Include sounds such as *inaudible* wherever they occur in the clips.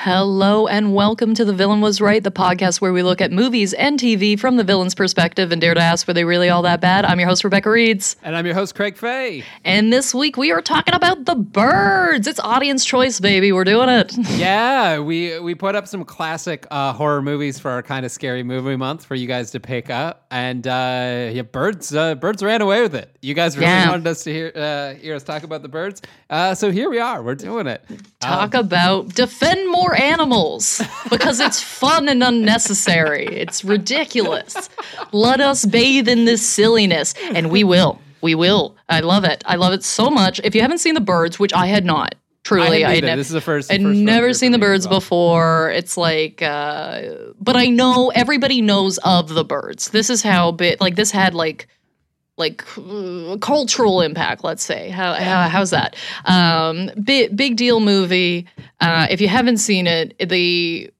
Hello and welcome to The Villain Was Right, the podcast where we look at movies and TV from the villain's perspective and dare to ask were they really all that bad. I'm your host, Rebecca Reeds. And I'm your host, Craig Fay. And this week we are talking about the birds. It's audience choice, baby. We're doing it. *laughs* Yeah, we we put up some classic uh, horror movies for our kind of scary movie month for you guys to pick up, and uh, yeah, birds uh, birds ran away with it. You guys really Yeah. wanted us to hear uh, hear us talk about the birds, uh, so here we are. We're doing it. Talk about defend more animals because it's fun and unnecessary. It's ridiculous. Let us bathe in this silliness, and we will. We will. I love it. I love it so much. If you haven't seen the birds, which I had not, truly, I I hadn't had either. nev- This is the first- I'd never seen the for me as birds well. before. It's like, uh, but I know everybody knows of the birds. This is how bit Like this had like like uh, cultural impact let's say. How, how how's that? Um big big deal movie. Uh if you haven't seen it the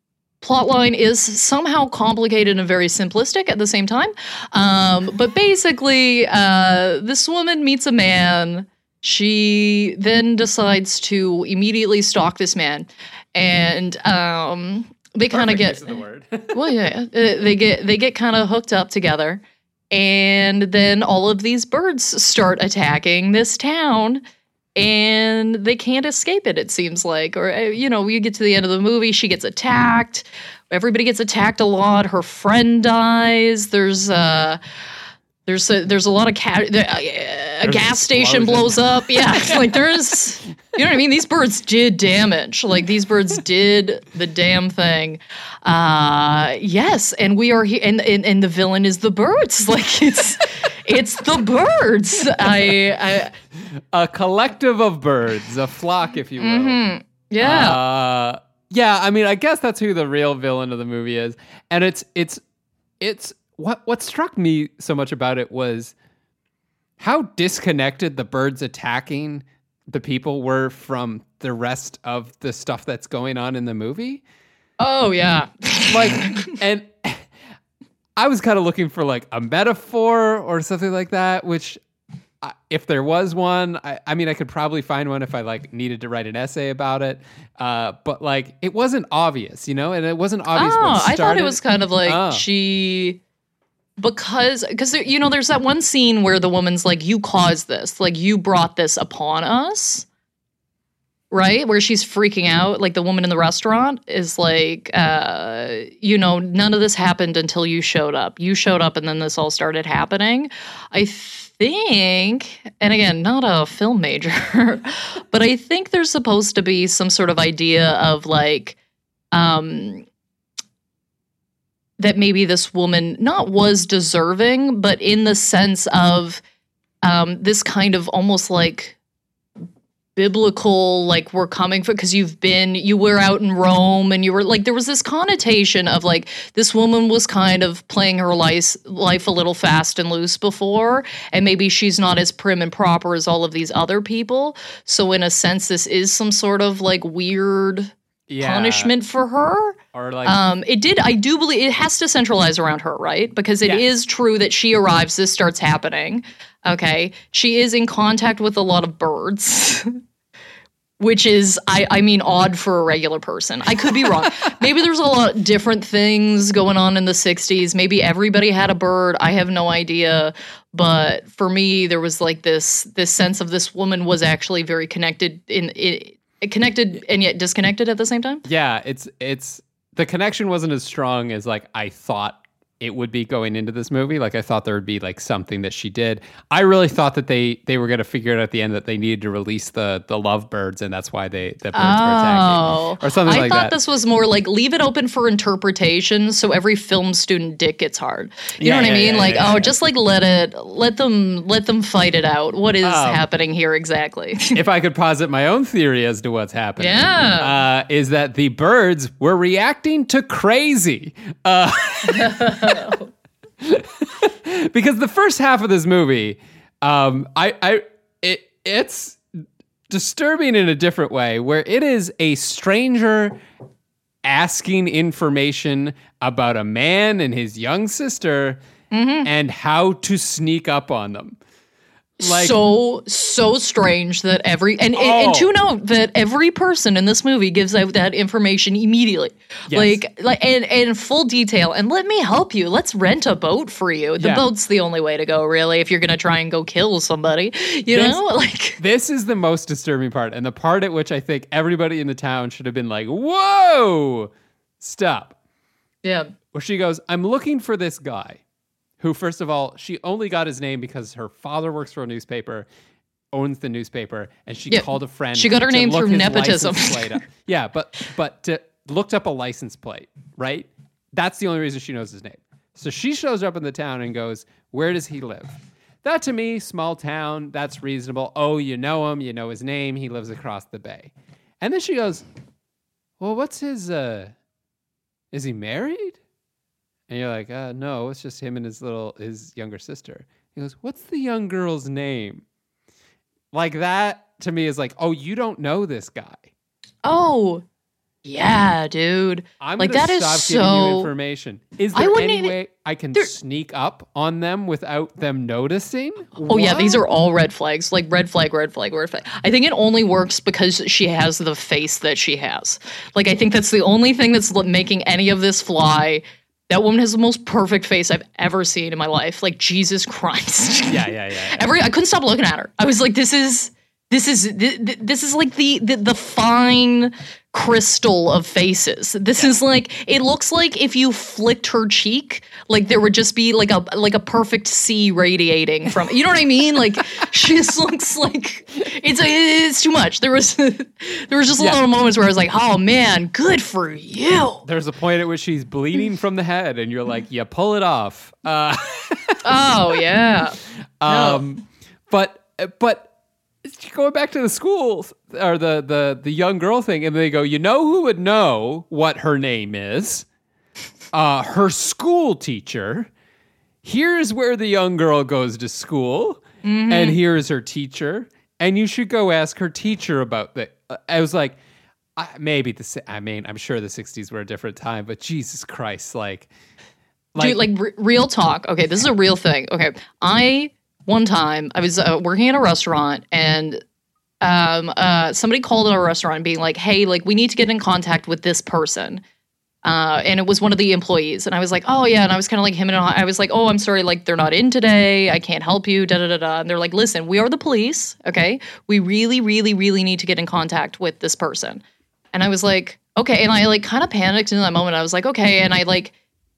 plot line is somehow complicated and very simplistic at the same time. Um but basically uh this woman meets a man. She then decides to immediately stalk this man. And um they kind of get Perfect use of the word. *laughs* well yeah uh, they get they get kind of hooked up together and then all of these birds start attacking this town and they can't escape it it seems like. Or uh, you know you get to the end of the movie she gets attacked. Everybody gets attacked a lot. Her friend dies. There's uh there's a, there's a lot of cat. there- uh, A gas station blows up. Yeah, like there's, you know what I mean. These birds did damage. Like these birds did the damn thing. Uh, yes, and we are here, and, and and the villain is the birds. *laughs* Like it's it's the birds. I, I a collective of birds, a flock, if you will. Mm-hmm. yeah. Uh, yeah, I mean, I guess that's who the real villain of the movie is, and it's it's it's what what struck me so much about it was how disconnected the birds attacking the people were from the rest of the stuff that's going on in the movie. oh yeah. Like, *laughs* and I was kind of looking for like a metaphor or something like that, which. I- If there was one, I, I mean, I could probably find one if I like needed to write an essay about it. Uh, but like, it wasn't obvious, you know, and it wasn't obvious. Oh, I thought it was kind of like Oh. she because because you know there's that one scene where the woman's like you caused this. Like you brought this upon us. Right? Where she's freaking out like the woman in the restaurant is like uh you know none of this happened until you showed up. You showed up and then this all started happening. I think and again not a film major *laughs* but i think there's supposed to be some sort of idea of like um that maybe this woman not was deserving, but in the sense of um, this kind of almost like biblical, like we're coming for because you've been, you were out in Rome and you were like, there was this connotation of like this woman was kind of playing her life, life a little fast and loose before, and maybe she's not as prim and proper as all of these other people. So, in a sense, this is some sort of like weird Yeah. punishment for her. or like Um, it did. I do believe it has to centralize around her, right? Because it is true that she arrives. This starts happening. Okay, she is in contact with a lot of birds. *laughs* which is I I mean odd for a regular person. I could be wrong. *laughs* Maybe there's a lot different things going on in the 60s. Maybe everybody had a bird. I have no idea. But for me there was like this this sense of this woman was actually very connected in it connected and yet disconnected at the same time. Yeah, it's it's the connection wasn't as strong as like I thought it would be going into this movie. Like I thought there would be like something that she did. I really thought that they they were going to figure it out at the end that they needed to release the the lovebirds and that's why they the birds were attacking or something Oh. I like thought that. this was more like leave it open for interpretation so every film student dick gets hard. You Yeah, know what I mean? yeah, like, yeah, oh, yeah. just like let it let them let them fight it out. What is Um, happening here exactly? *laughs* if I could posit my own theory as to what's happening, Yeah. uh, is that the birds were reacting to crazy. Uh, *laughs* *laughs* because the first half of this movie, um, I, I, it, it's disturbing in a different way, where it is a stranger asking information about a man and his young sister and how to sneak up on them. Like, so so strange that every and, and and Oh. to note that every person in this movie gives out that information immediately Yes. like like and in full detail and let me help you let's rent a boat for you the Yeah. boat's the only way to go really if you're gonna try and go kill somebody you This- know *laughs* like This is the most disturbing part, and the part at which I think everybody in the town should have been like, "Whoa, stop!" yeah Where she goes, "I'm looking for this guy." Who, first of all, she only got his name because her father works for a newspaper, owns the newspaper, and she Yeah, called a friend. she got her name through nepotism. license plate up. *laughs* yeah, but but to, looked up a license plate, right? That's the only reason she knows his name. So she shows up in the town and goes, "Where does he live?" That to me, small town, that's reasonable. Oh, you know him, you know his name, he lives across the bay. And then she goes, Well, what's his uh is he married? And you're like, uh no, it's just him and his little his younger sister. He goes, What's the young girl's name? Like that to me is like, oh, you don't know this guy. oh yeah dude I'm Like, gonna that is stop giving you so- information. Is there any even- way I can sneak up on them without them noticing? Oh yeah, these are all red flags. Like red flag, red flag, red flag. I think it only works because she has the face that she has. Like I think that's the only thing that's making any of this fly. That woman has the most perfect face I've ever seen in my life. Like Jesus Christ. *laughs* Yeah, yeah, yeah. yeah. Every I couldn't stop looking at her. I was like, this is this is th- th- this is like the the, the fine crystal of faces. This is like it looks like if you flicked her cheek, like there would just be like a like a perfect C radiating from. You know what I mean? Like *laughs* she just looks like it's it's too much. There was *laughs* there was just a Yeah. lot of moments where I was like, oh man, good for you. There's a point at which she's bleeding from the head, and you're like, you pull it off. Uh, *laughs* Oh yeah. um, but but going back to the school or the the the young girl thing, and they go, you know who would know what her name is? Uh, her school teacher. Here's where the young girl goes to school, and here's her teacher, and you should go ask her teacher about that. I was like. I, maybe the I mean I'm sure the 60s were a different time, but Jesus Christ, like, Dude, like re- real talk. Okay, this is a real thing. Okay, I one time I was uh, working at a restaurant and um uh somebody called our restaurant being like, "Hey, like we need to get in contact with this person." Uh, and it was one of the employees, and I was like, "Oh yeah," and I was kind of like him, and I was like, "Oh, I'm sorry, like they're not in today. I can't help you." Da da da da. And they're like, "Listen, we are the police. Okay, we really, really, really need to get in contact with this person." And I was like, "Okay," and I like kind of panicked in that moment. I was like, "Okay," and I like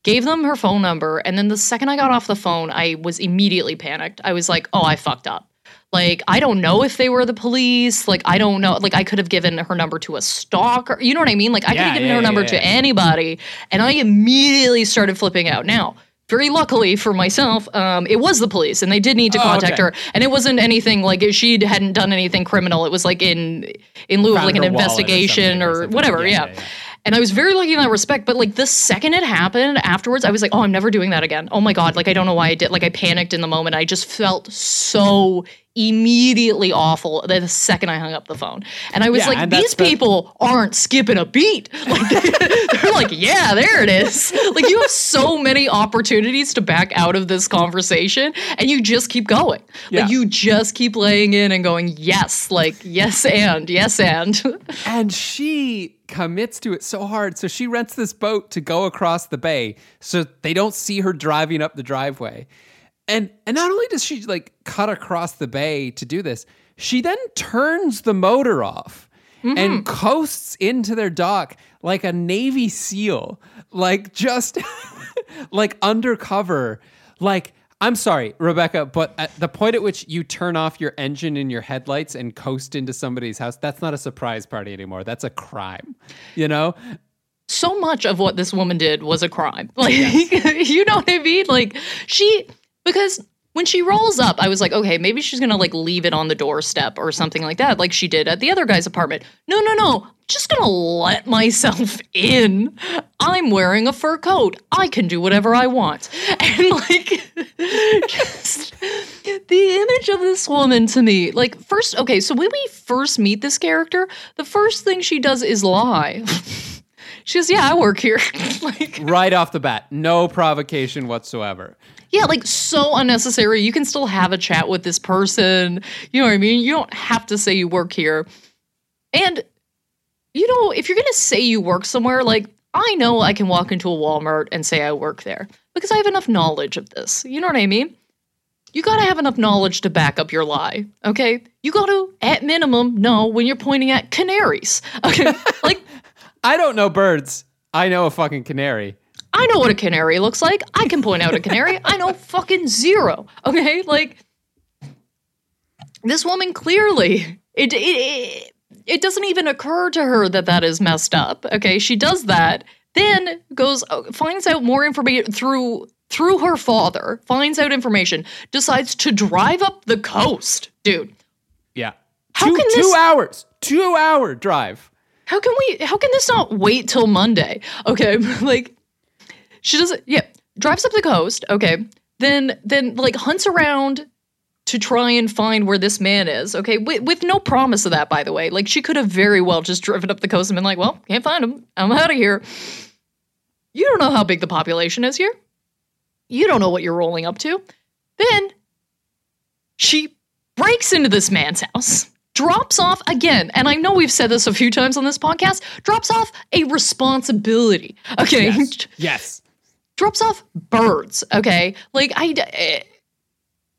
gave them her phone number and then the second i got off the phone i was immediately panicked i was like oh i fucked up like i don't know if they were the police like i don't know like i could have given her number to a stalker you know what i mean like i could Yeah, have given yeah, her number to anybody and i immediately started flipping out now very luckily for myself um, it was the police and they did need to Oh, contact okay. her and it wasn't anything like she hadn't done anything criminal it was like in in lieu of like an or investigation or or, whatever Yeah, yeah, yeah, yeah. and I was very lucky in that respect. But like the second it happened afterwards, I was like, oh, I'm never doing that again. Oh my God. Like, I don't know why I did. Like, I panicked in the moment. I just felt so immediately awful the second I hung up the phone. And I was Yeah, like, these the- people aren't skipping a beat. *laughs* Like they're like, yeah, there it is. Like you have so many opportunities to back out of this conversation and you just keep going. Yeah. Like you just keep laying in and going, yes, like yes and yes and. *laughs* And she commits to it so hard. So she rents this boat to go across the bay so they don't see her driving up the driveway. And and not only does she like cut across the bay to do this, she then turns the motor off and mm-hmm. coasts into their dock like a Navy SEAL, like just *laughs* like undercover. Like, I'm sorry, Rebecca, but at the point at which you turn off your engine in your headlights and coast into somebody's house, that's not a surprise party anymore. That's a crime. You know? so much of what this woman did was a crime. *laughs* Like, *laughs* you know what I mean? Like, she, because when she rolls up, I was like, okay, maybe she's gonna like leave it on the doorstep or something like that, like she did at the other guy's apartment. No, no, no. Just gonna let myself in. I'm wearing a fur coat. I can do whatever I want. *laughs* And like, *laughs* just the image of this woman to me, like, first, okay, so when we first meet this character, the first thing she does is lie. *laughs* She says, Yeah, I work here. like, Right off the bat, no provocation whatsoever. Yeah, like so unnecessary. You can still have a chat with this person. You know what I mean? You don't have to say you work here. And, you know, if you're going to say you work somewhere, like, I know I can walk into a Walmart and say I work there because I have enough knowledge of this. You know what I mean? You got to have enough knowledge to back up your lie, okay? You got to, at minimum, know when you're pointing at canaries, okay? *laughs* like, I don't know birds. I know a fucking canary. I know what a canary looks like. I can point out a canary. I know fucking zero. Okay, like this woman clearly it it it, doesn't even occur to her that that is messed up. Okay, she does that, then goes uh, finds out more information through through her father. Finds out information, decides to drive up the coast, dude. Yeah. How two, can two this- hours, two hour drive. How can we how can this not wait till Monday? Okay, *laughs* like she doesn't yeah, drives up the coast, okay. Then then like hunts around to try and find where this man is, okay? With, with no promise of that by the way. Like she could have very well just driven up the coast and been like, "Well, can't find him. I'm out of here." You don't know how big the population is here. You don't know what you're rolling up to. Then she breaks into this man's house, drops off again, and I know we've said this a few times on this podcast, drops off a responsibility. Okay. Yes. *laughs* yes. Drops off birds. Okay. Like, I. eh,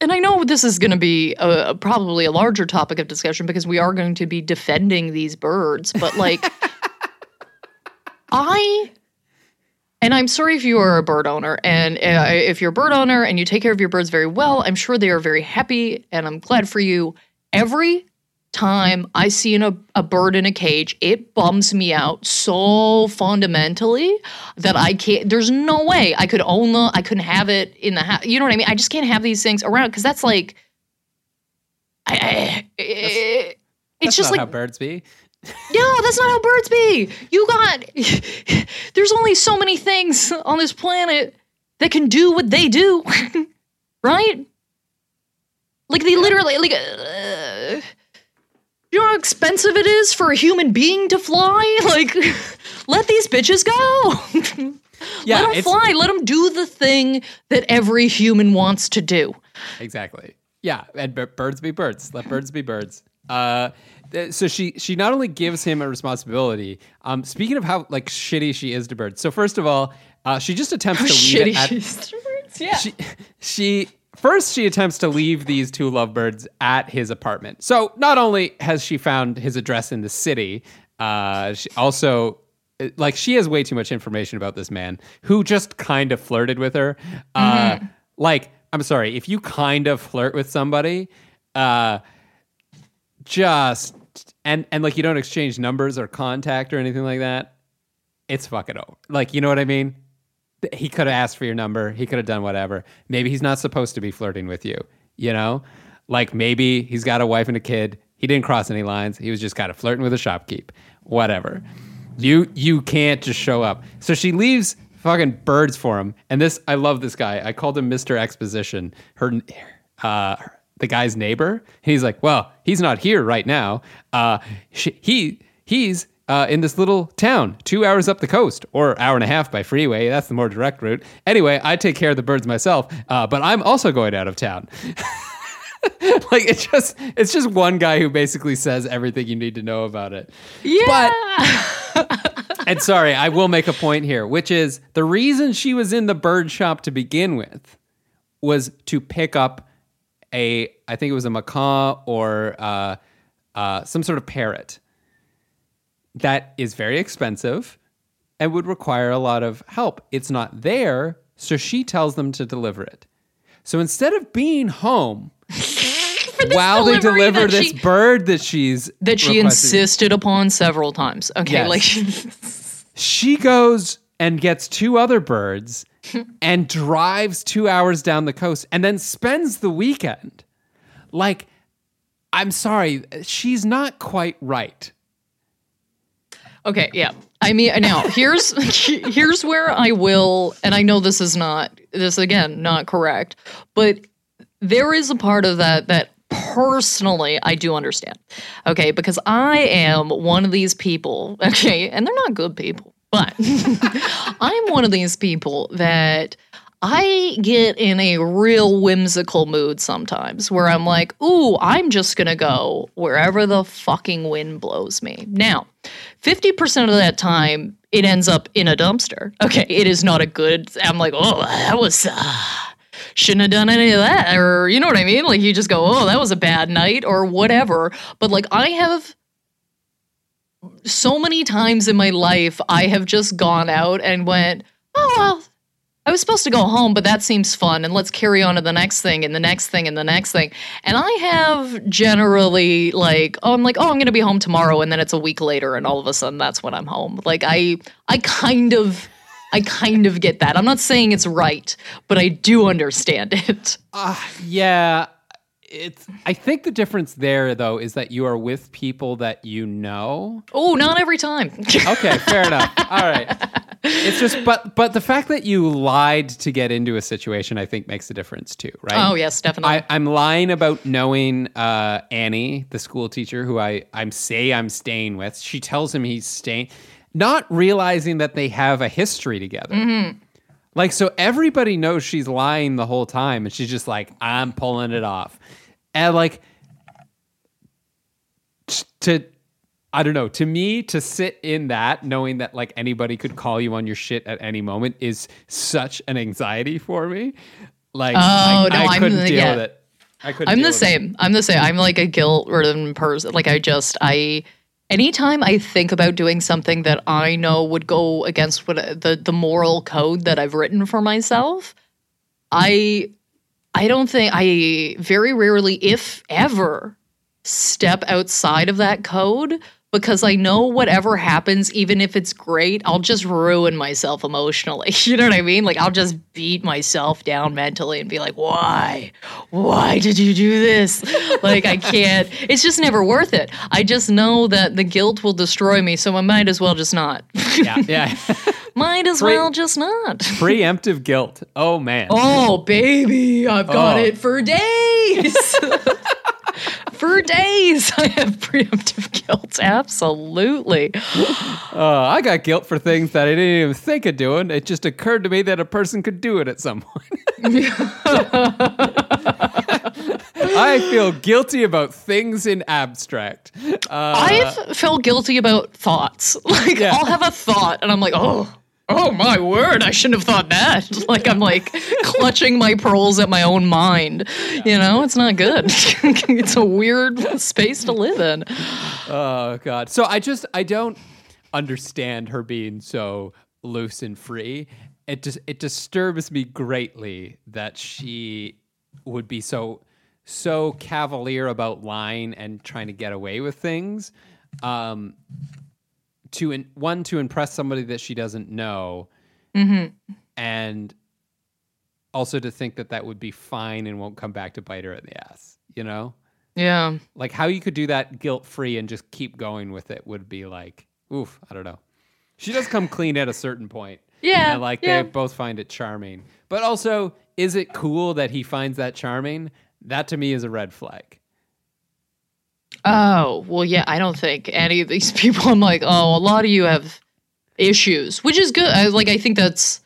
And I know this is going to be a, a- probably a larger topic of discussion because we are going to be defending these birds, but like, *laughs* I and I'm sorry if you are a bird owner, and uh, if you're a bird owner and you take care of your birds very well, I'm sure they are very happy, and I'm glad for you. Every time I see in a, a bird in a cage, it bums me out so fundamentally that I can't. There's no way I could own the. I couldn't have it in the house. You know what I mean? I just can't have these things around because that's like. I, I- it's That's just not like how birds be. no, *laughs* that's not how birds be. You got *laughs* there's only so many things on this planet that can do what they do. *laughs* right? Like they literally like uh, you know how expensive it is for a human being to fly? *laughs* Like let these bitches go. *laughs* Yeah, let them fly. Let them do the thing that every human wants to do. Exactly. Yeah, and b- birds be birds. Let birds be birds. Uh, th- so she she not only gives him a responsibility. Um, speaking of how like shitty she is to birds. So first of all, uh, she just attempts to leave Shitty it at, she's birds. Yeah. she she first she attempts to leave these two lovebirds at his apartment. So not only has she found his address in the city, uh, she also like she has way too much information about this man who just kind of flirted with her. Uh, like I'm sorry, if you kind of flirt with somebody, uh, just and and like you don't exchange numbers or contact or anything like that, it's fucking over. Like you know what I mean? He could have asked for your number. He could have done whatever. Maybe he's not supposed to be flirting with you, you know? Like maybe he's got a wife and a kid. He didn't cross any lines. He was just kind of flirting with a shopkeep. Whatever. You you can't just show up. So she leaves fucking birds for him. And this I love this guy. I called him Mr. Exposition. Her uh the guy's neighbor. He's like, well, he's not here right now. Uh, sh- he he's uh, in this little town, two hours up the coast, or hour and a half by freeway. That's the more direct route. Anyway, I take care of the birds myself, uh, but I'm also going out of town. *laughs* like it's just it's just one guy who basically says everything you need to know about it. Yeah. *laughs* And sorry, I will make a point here, which is the reason she was in the bird shop to begin with was to pick up a, I think it was a macaw or uh, uh, some sort of parrot that is very expensive and would require a lot of help. It's not there, so she tells them to deliver it. So instead of being home *laughs* while they deliver this she- bird that she's that she insisted upon several times. Okay, Yes. like she goes and gets two other birds *laughs* and drives two hours down the coast and then spends the weekend. Like, I'm sorry, she's not quite right. Okay, yeah. I mean, now here's *laughs* here's where I will, and I know this is not this again not correct, but there is a part of that that personally I do understand. Okay, because I am one of these people. *laughs* Okay, and they're not good people, but *laughs* I'm one of these people that. I get in a real whimsical mood sometimes where I'm like, ooh, I'm just gonna go wherever the fucking wind blows me. Now, 50% of that time, it ends up in a dumpster. Okay, it is not a good, I'm like, oh, that was, uh, shouldn't have done any of that. Or, you know what I mean? Like, you just go, oh, that was a bad night or whatever. But, like, I have so many times in my life, I have just gone out and went, oh, well, I was supposed to go home, but that seems fun, and let's carry on to the next thing, and the next thing, and the next thing. And I have generally like, oh, I'm like, oh, I'm going to be home tomorrow, and then it's a week later, and all of a sudden that's when I'm home. Like I, I kind of, I kind of get that. I'm not saying it's right, but I do understand it. Ah, yeah, it's. I think the difference there, though, is that you are with people that you know. Oh, not every time. Okay, fair enough. All right. *laughs* It's just, but but the fact that you lied to get into a situation, I think, makes a difference too, right? oh yes, definitely. I, I'm lying about knowing uh, Annie, the school teacher who I I'm say I'm staying with. She tells him he's staying, not realizing that they have a history together. Like so, everybody knows she's lying the whole time, and she's just like, I'm pulling it off, and like to. I don't know. To me, to sit in that, knowing that like anybody could call you on your shit at any moment, is such an anxiety for me. Like, Oh, I, no, I I'm couldn't the- deal yeah. with it. I couldn't. I'm the with it. same. I'm the same. I'm like a guilt-ridden person. Like I just I anytime I think about doing something that I know would go against what the the moral code that I've written for myself, I I don't think I very rarely, if ever, step outside of that code because I know whatever happens, even if it's great, I'll just ruin myself emotionally. *laughs* You know what I mean? Like I'll just beat myself down mentally and be like, why? Why did you do this? Like I can't, it's just never worth it. I just know that the guilt will destroy me, so I might as well just not. Yeah, yeah. *laughs* might as Pre- well just not. Preemptive guilt. Oh man. Oh, baby, I've got Oh. it for days. *laughs* for days, *laughs* I have preemptive guilt. Absolutely. Uh, I got guilt for things that I didn't even think of doing. It just occurred to me that a person could do it at some point. *laughs* I feel guilty about things in abstract. Uh, I've felt guilty about thoughts. *laughs* Like Yeah. I'll have a thought and I'm like, oh, oh my word, I shouldn't have thought that. *laughs* Like I'm like clutching my pearls at my own mind. You know, it's not good. *laughs* it's a weird space to live in. oh god. So I just I don't understand her being so loose and free. It just it disturbs me greatly that she would be so so cavalier about lying and trying to get away with things. Um, to in, one to impress somebody that she doesn't know, mm-hmm. and also to think that that would be fine and won't come back to bite her in the ass. You know, Yeah. like how you could do that guilt free and just keep going with it would be like, oof, I don't know. She does come clean at a certain point. Yeah, and like yeah. they both find it charming. But also, is it cool that he finds that charming? that to me is a red flag. Oh, well, yeah, I don't think any of these *laughs* people, I'm like, oh, a lot of you have issues, which is good. I, like, I think that's.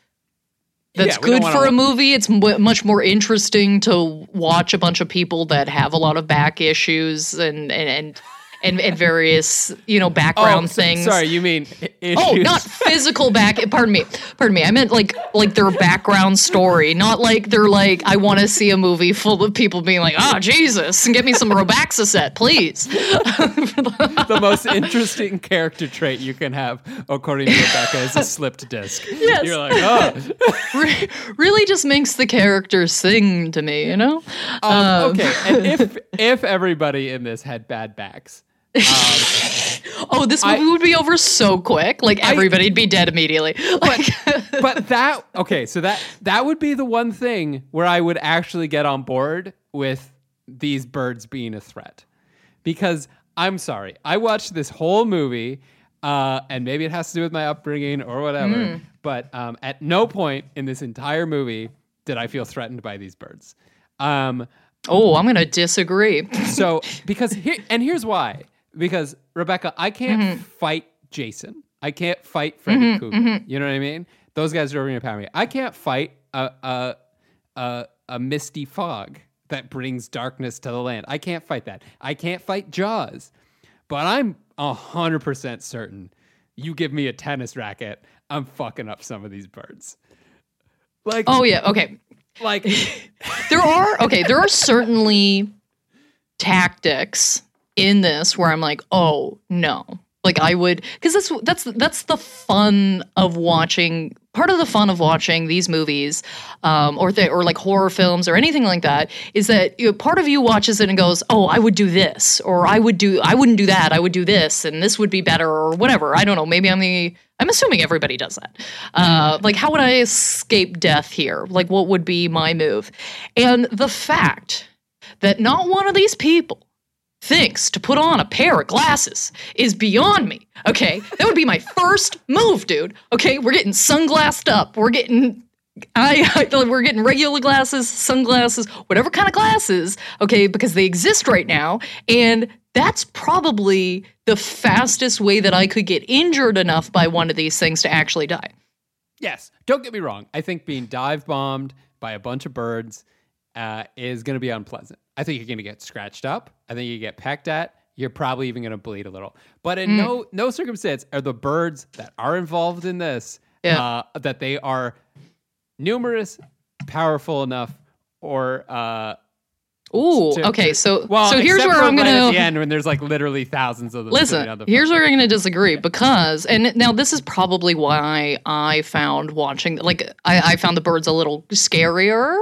That's Yeah, good wanna for a movie. It's m- much more interesting to watch a bunch of people that have a lot of back issues and and and and, and various you know background Oh, things. Sorry, you mean issues? Oh, not physical back. Pardon me. Pardon me. I meant like like their background story, not like they're like I want to see a movie full of people being like, "Oh Jesus, and get me some Robaxacet, please." *laughs* the most interesting character trait you can have, according to Rebecca, is a slipped disc. Yes. You're like, oh, *laughs* Re- really, just makes the characters sing to me, you know. um, okay. And if *laughs* if everybody in this had bad backs, *laughs* Oh, this movie would be over so quick. Like everybody'd be dead immediately. *laughs* Like, but that okay, so that that would be the one thing where I would actually get on board with these birds being a threat, because I'm sorry, I watched this whole movie, uh, and maybe it has to do with my upbringing or whatever, but um, at no point in this entire movie did I feel threatened by these birds. Um, oh, I'm gonna disagree. so *laughs* because here and here's why because rebecca i can't Mm-hmm. fight jason. I can't fight freddy Krueger. you know what i mean? Those guys drove me power me. I can't fight a, a a a misty fog that brings darkness to the land. I can't fight that. I can't fight jaws. But i'm a hundred percent certain you give me a tennis racket i'm fucking up some of these birds. Like Oh yeah. Okay. like *laughs* there are okay there are certainly *laughs* tactics in this where i'm like oh no. Like i would because that's that's that's the fun of watching part of the fun of watching these movies um, or th- or like horror films or anything like that is that you know, part of you watches it and goes oh i would do this or i would do i wouldn't do that i would do this and this would be better or whatever. I don't know. Maybe i'm the i'm assuming everybody does that. Uh, like how would i escape death here? Like what would be my move? And the fact that not one of these people thinks to put on a pair of glasses is beyond me. Okay, that would be my first move, dude. Okay, we're getting sunglassed up. We're getting. I, I we're getting regular glasses, sunglasses, whatever kind of glasses, okay, because they exist right now, and that's probably the fastest way that I could get injured enough by one of these things to actually die. Yes, don't get me wrong. I think being dive bombed by a bunch of birds uh, is going to be unpleasant. I think you're going to get scratched up. I think you get pecked at. You're probably even going to bleed a little. But in no no circumstance are the birds that are involved in this Yeah. uh, that they are numerous, powerful enough, or uh, Ooh, to- okay, so well, so here's where I'm gonna at the end when there's like literally thousands of them. Listen, here's where I'm going to disagree because, and now this is probably why I found watching, like, I, I found the birds a little scarier.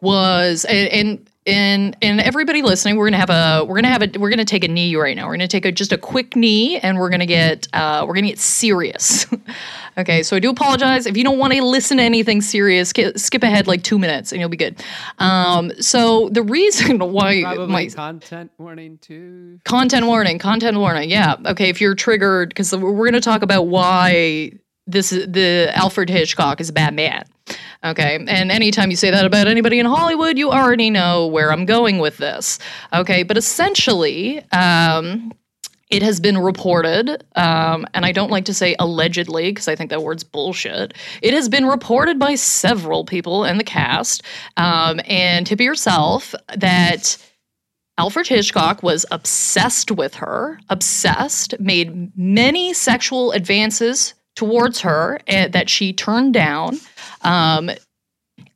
Was and and and, and everybody listening, we're gonna have a we're gonna have a we're gonna take a knee right now. We're gonna take a just a quick knee, and we're gonna get uh, we're gonna get serious. *laughs* okay, so I do apologize if you don't want to listen to anything serious. Skip, skip ahead like two minutes, and you'll be good. Um, so the reason *laughs* why Probably my content warning too. Content warning, content warning. Yeah. Okay, if you're triggered because we're going to talk about why this is the Alfred Hitchcock is a bad man. Okay. And anytime you say that about anybody in Hollywood, you already know where I'm going with this. Okay, but essentially, um it has been reported, um, and I don't like to say allegedly because I think that word's bullshit. It has been reported by several people in the cast, um, and Tippi yourself, that Alfred Hitchcock was obsessed with her, obsessed, made many sexual advances towards her eh, that she turned down. Um,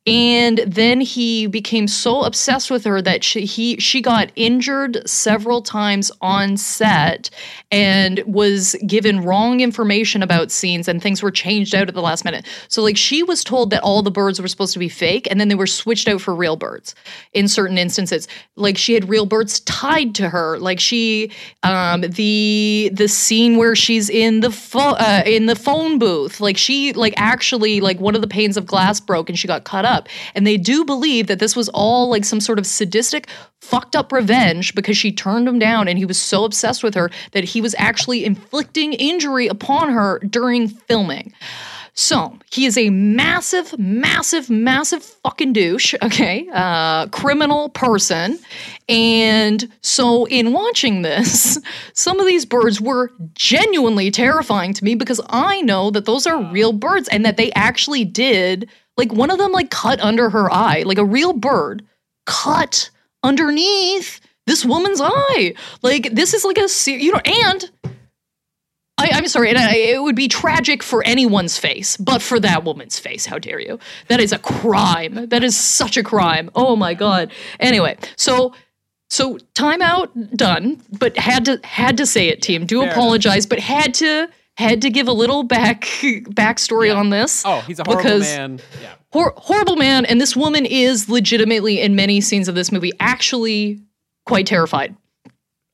and then he became so obsessed with her that she he she got injured several times on set and was given wrong information about scenes and things were changed out at the last minute. So like she was told that all the birds were supposed to be fake and then they were switched out for real birds in certain instances. Like she had real birds tied to her. Like she um the the scene where she's in the pho- uh, in the phone booth like she like actually like one of the panes of glass broke and she got cut up and they do believe that this was all like some sort of sadistic fucked up revenge because she turned him down and he was so obsessed with her that he was actually inflicting injury upon her during filming So he is a massive, massive, massive fucking douche, *laughs* okay? Uh, criminal person. And so in watching this, *laughs* some of these birds were genuinely terrifying to me because I know that those are real birds and that they actually did, like, one of them, like, cut under her eye, like a real bird cut underneath this woman's eye. Like, this is like a, you know, and I, am sorry, and I, it would be tragic for anyone's face, but for that woman's face, how dare you? That is a crime. That is such a crime. Oh my god. Anyway, so so timeout done, but had to had to say it, team. Do Fair apologize, but had to had to give a little back backstory Yeah. on this. Oh, he's a horrible man. Yeah. hor- horrible man, and this woman is legitimately in many scenes of this movie actually quite terrified.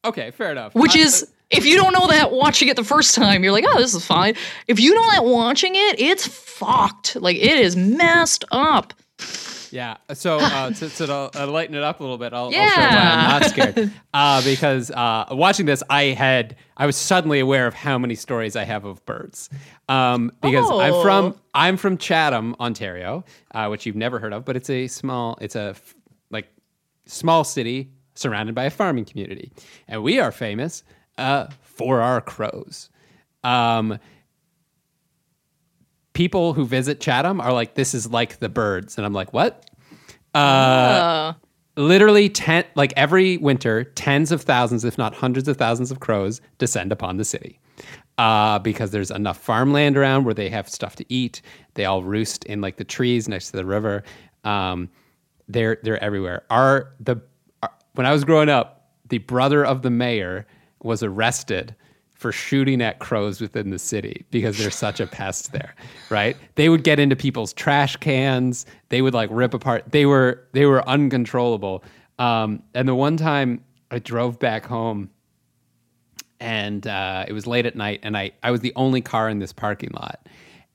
Okay, fair enough. Which I- is, if you don't know that watching it the first time, you're like, oh, this is fine. If you know that watching it, it's fucked. Like it is messed up. Yeah. So uh, *laughs* to, to, to uh, lighten it up a little bit, I'll, I'll share why Yeah. I'm not *laughs* scared. Uh, because uh, watching this, I had I was suddenly aware of how many stories I have of birds. Um, because I'm from Oh. I'm from Chatham, Ontario, uh, which you've never heard of, but it's a small it's a f- like small city surrounded by a farming community, and we are famous uh, for our crows. Um, people who visit Chatham are like, "This is like the birds," and I'm like, "What?" Uh, literally ten like every winter tens of thousands if not hundreds of thousands of crows descend upon the city. Uh, because there's enough farmland around where they have stuff to eat. They all roost in like the trees next to the river. Um, they're they're everywhere. Our the our, when i was growing up the brother of the mayor was arrested for shooting at crows within the city because they're such a pest there, right? They would get into people's trash cans. They would like rip apart. They were they were uncontrollable. Um, and the one time I drove back home, and uh, it was late at night, and I I was the only car in this parking lot,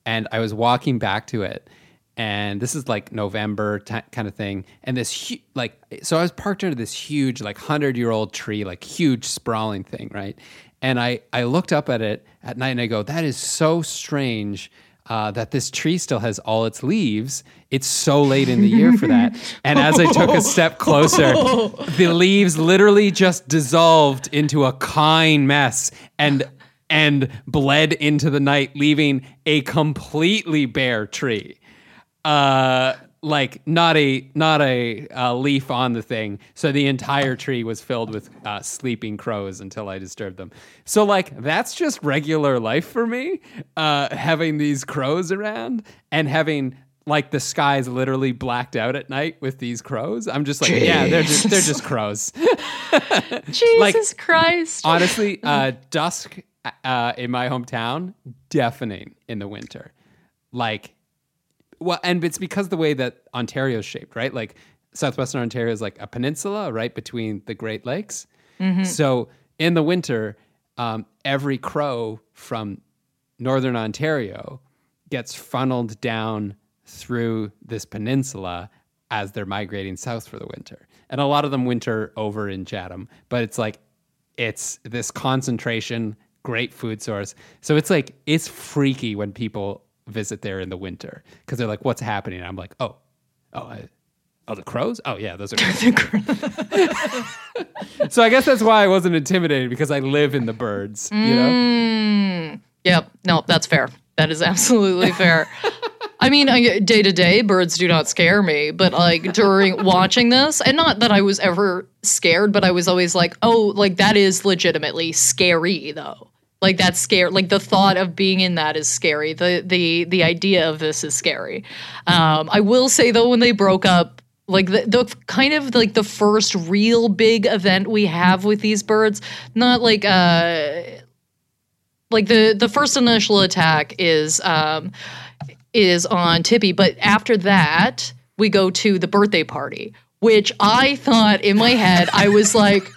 and I was walking back to it, and this is like November ti kind of thing, and this hu- like so I was parked under this huge like hundred year old tree, like huge sprawling thing, right? And I I looked up at it at night, and I go, that is so strange. Uh, that this tree still has all its leaves. It's so late in the year for that. *laughs* And as I took a step closer, *laughs* the leaves literally just dissolved into a kind mess and and bled into the night, leaving a completely bare tree. Uh, like not a not a uh, leaf on the thing. So the entire tree was filled with uh, sleeping crows until I disturbed them. So like that's just regular life for me. Uh, having these crows around and having like the skies literally blacked out at night with these crows. I'm just like, yeah, they're just they're just crows. *laughs* Jesus Christ. Honestly, uh, dusk uh, in my hometown deafening in the winter. Like, well, and it's because the way that Ontario's shaped, right? Like, southwestern Ontario is like a peninsula, right between the Great Lakes. So in the winter, um, every crow from northern Ontario gets funneled down through this peninsula as they're migrating south for the winter. And a lot of them winter over in Chatham, but it's like it's this concentration, great food source. So it's like it's freaky when people visit there in the winter because they're like, "What's happening?" And I'm like, "Oh, oh, I, oh, the crows. Oh yeah, those are." *laughs* *laughs* so I guess that's why I wasn't intimidated because I live in the birds. You know. Mm, yep. No, that's fair. That is absolutely *laughs* fair. I mean, day to day, birds do not scare me, but like during watching this, and not that I was ever scared, but I was always like, oh, like that is legitimately scary though. Like that's scary. Like the thought of being in that is scary. The the the idea of this is scary. Um, I will say though, when they broke up, like the, the kind of like the first real big event we have with these birds, not like uh like the the first initial attack is um is on Tippi, but after that we go to the birthday party, which I thought in my head I was like.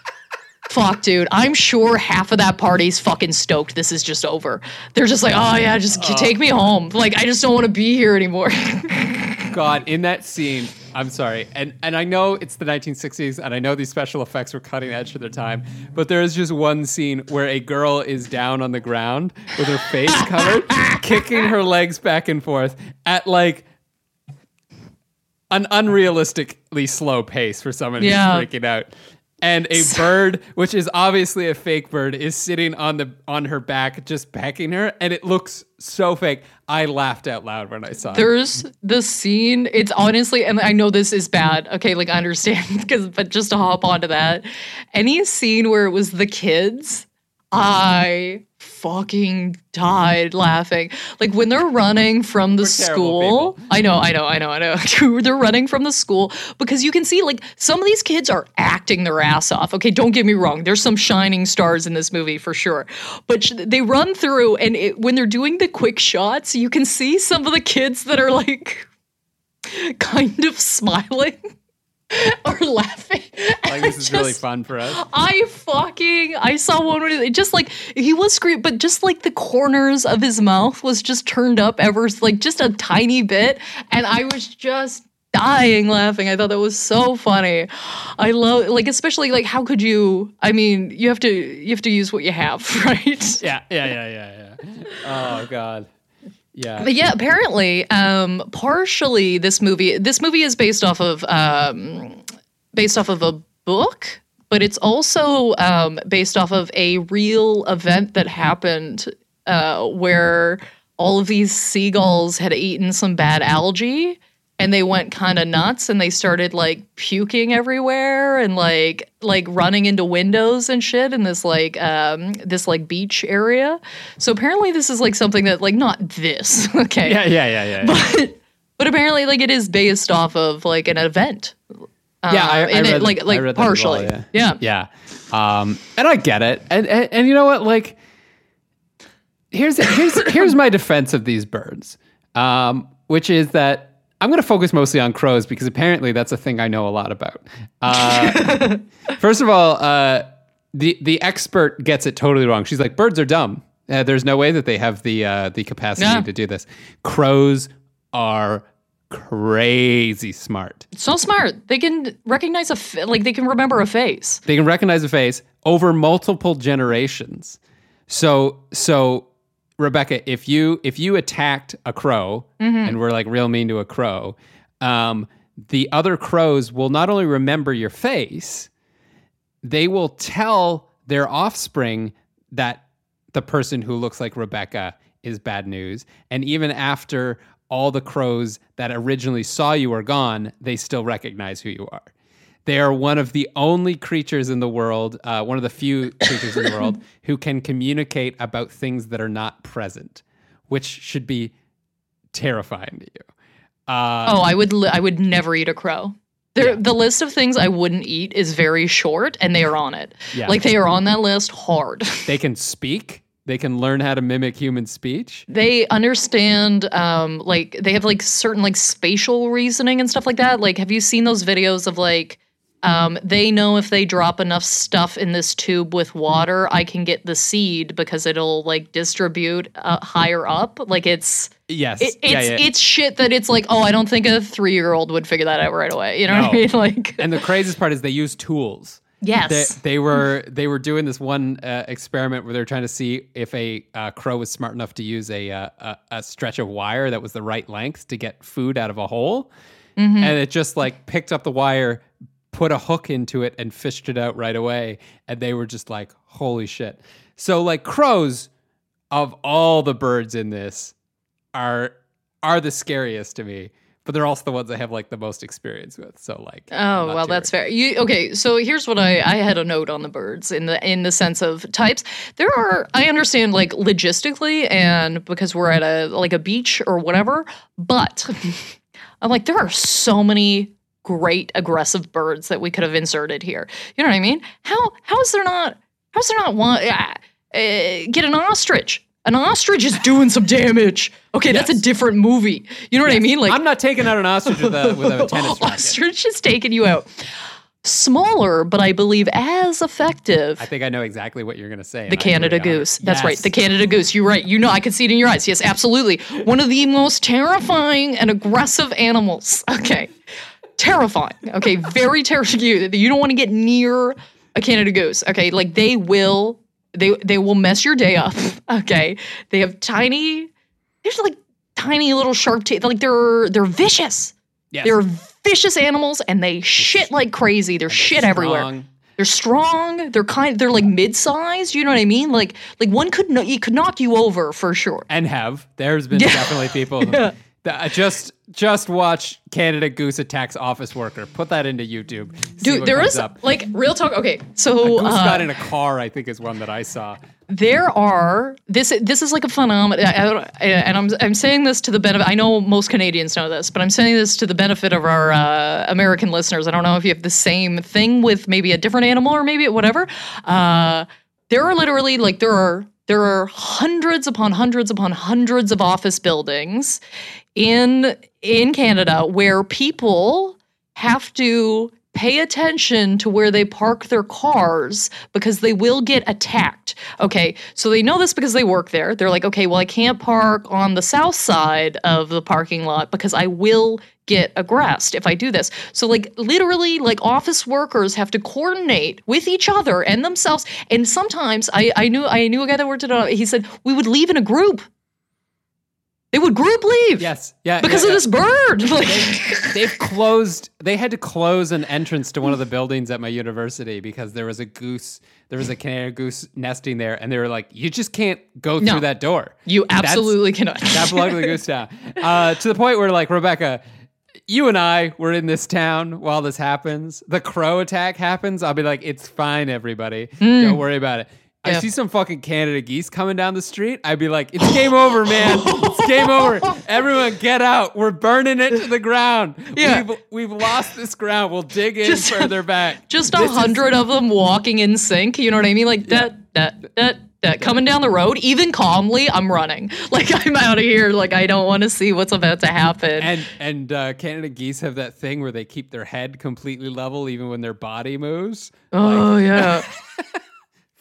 Fuck, dude. I'm sure half of that party's fucking stoked this is just over. They're just like, oh, yeah, just oh. take me home. Like, I just don't want to be here anymore. *laughs* god, in that scene, I'm sorry, and and I know it's the 1960s, and I know these special effects were cutting edge for their time, but there is just one scene where a girl is down on the ground with her face *laughs* covered, kicking her legs back and forth at like an unrealistically slow pace for someone Yeah. who's freaking out. And a bird, which is obviously a fake bird, is sitting on the on her back, just pecking her, and it looks so fake. I laughed out loud when I saw it. There's the scene. It's honestly, and I know this is bad. Okay, like I understand *laughs* because, but just to hop onto that, any scene where it was the kids, I fucking died *laughs* laughing. Like when they're running from the We're school. I know, I know, I know, I know. *laughs* they're running from the school because you can see like some of these kids are acting their ass off. Okay, don't get me wrong. There's some shining stars in this movie for sure. But sh- they run through and it, when they're doing the quick shots, you can see some of the kids that are like *laughs* kind of smiling *laughs* or laughing. like this is really fun for us. I fucking I saw one where it just like he was screaming, but just like the corners of his mouth was just turned up ever like just a tiny bit, and I was just dying laughing. I thought that was so funny. I love like especially like how could you? I mean, you have to you have to use what you have, *laughs* right? Yeah, yeah, yeah, yeah, yeah. Oh god. Yeah. But yeah, apparently, um, partially this movie. This movie is based off of um, based off of a book, but it's also um, based off of a real event that happened uh, where all of these seagulls had eaten some bad algae and they went kind of nuts and they started like puking everywhere and like like running into windows and shit in this like um this like beach area so apparently this is like something that like not this *laughs* okay Yeah, yeah, yeah, yeah. yeah. but but apparently like it is based off of like an event yeah, I, I and it, read, like like read partially well, yeah. yeah Yeah. Um, and I get it. And, and and you know what? Like, here's here's here's my defense of these birds, um, which is that I'm going to focus mostly on crows because apparently that's a thing I know a lot about. Uh, *laughs* first of all, uh, the the expert gets it totally wrong. She's like, birds are dumb. Uh, there's no way that they have the uh, the capacity Yeah. to do this. Crows are crazy smart. so smart they can recognize a fa- like they can remember a face They can recognize a face over multiple generations. So so Rebecca, if you if you attacked a crow and were like real mean to a crow, um, the other crows will not only remember your face, they will tell their offspring that the person who looks like Rebecca is bad news. And even after all the crows that originally saw you are gone, they still recognize who you are. They are one of the only creatures in the world, uh, one of the few creatures in the world *coughs* who can communicate about things that are not present, which should be terrifying to you. Uh, oh i would li- i would never eat a crow there, the list of things I wouldn't eat is very short, and they are on it. Yeah. Like they are on that list hard. *laughs* They can speak. They can learn how to mimic human speech. they understand um like they have like certain like spatial reasoning and stuff like that like have you seen those videos of like um they know if they drop enough stuff in this tube with water i can get the seed because it'll like distribute uh, higher up like it's Yes. it, it's yeah, yeah. it's shit that it's like oh i don't think a three year old would figure that out right away you know what i mean *laughs* like and the craziest part is they use tools. yes They, they were they were doing this one uh, experiment where they were trying to see if a uh, crow was smart enough to use a, uh, a a stretch of wire that was the right length to get food out of a hole, Mm-hmm. and it just like picked up the wire, put a hook into it, and fished it out right away. And they were just like, "Holy shit!" So like crows, of all the birds in this, are are the scariest to me. But they're also the ones I have like the most experience with. So like, Oh well, that's fair. You okay? So here's what I I had a note on the birds in the in the sense of types. There are I understand like logistically and because we're at a like a beach or whatever, but I'm like there are so many great aggressive birds that we could have inserted here. You know what I mean? How how is there not how is there not one? Uh, uh, get an ostrich. An ostrich is doing some damage. Okay, that's a different movie. You know what I mean? Like I'm not taking out an ostrich with a with a *laughs* tennis racket. ostrich is taking you out. smaller, but I believe as effective. I think I know exactly what you're going to say. The Canada goose. That's right. The Canada goose. You're right. You know, I can see it in your eyes. Yes, absolutely. One of the most terrifying and aggressive animals. Okay. Terrifying. Okay. *laughs* Very terrifying. You, you don't want to get near a Canada goose. Okay. Like they will, they they will mess your day up. *laughs* Okay. They have tiny, there's like tiny little sharp teeth. Like they're they're vicious. Yes. They're vicious animals and they shit like crazy. They're shit everywhere. They're strong. They're kind. They're like mid-sized. You know what I mean? Like like one could no, you could knock you over for sure. and have. There's been *laughs* definitely people Yeah. That just just watch Canada Goose attacks office worker. Put that into YouTube. Dude, there comes up. like real talk. Okay, so Goose uh, got in a car. I think is one that I saw. there are this this is like a phenomenon I- I and I'm I'm saying this to the benefit I know most Canadians know this but I'm saying this to the benefit of our uh, American listeners I don't know if you have the same thing with maybe a different animal or maybe whatever uh, there are literally like there are there are hundreds upon hundreds upon hundreds of office buildings in in Canada where people have to pay attention to where they park their cars because they will get attacked. Okay, so they know this because they work there. They're like, okay, well, I can't park on the south side of the parking lot because I will get aggressed if I do this. So, like, literally, like, office workers have to coordinate with each other and themselves. And sometimes I, I knew I knew a guy that worked at a, he said we would leave in a group. They would group leave. Yes. Yeah. Because yeah, of yeah. this bird. Like, They've *laughs* closed. They had to close an entrance to one of the buildings at my university because there was a goose. There was a Canada goose nesting there, and they were like, "You just can't go No. through that door." you That's- absolutely cannot. that plugged the goose down. *laughs* Uh, to the point where, like, Rebecca, you and I were in this town while this happens. The crow attack happens. I'll be like, it's fine, everybody. Don't worry about it. I. See some fucking Canada geese coming down the street. I'd be like, it's *laughs* game over, man. It's game over. Everyone get out. We're burning it to the ground. Yeah. We've, we've lost this ground. We'll dig in Just- further *laughs* back. just a This is- hundred of them walking in sync. You know what I mean? Like that, that, that, that. Coming down the road, even calmly, I'm running. *laughs* Like I'm out of here. Like I don't want to see what's about to happen. And and uh, Canada geese have that thing where they keep their head completely level even when their body moves. oh yeah.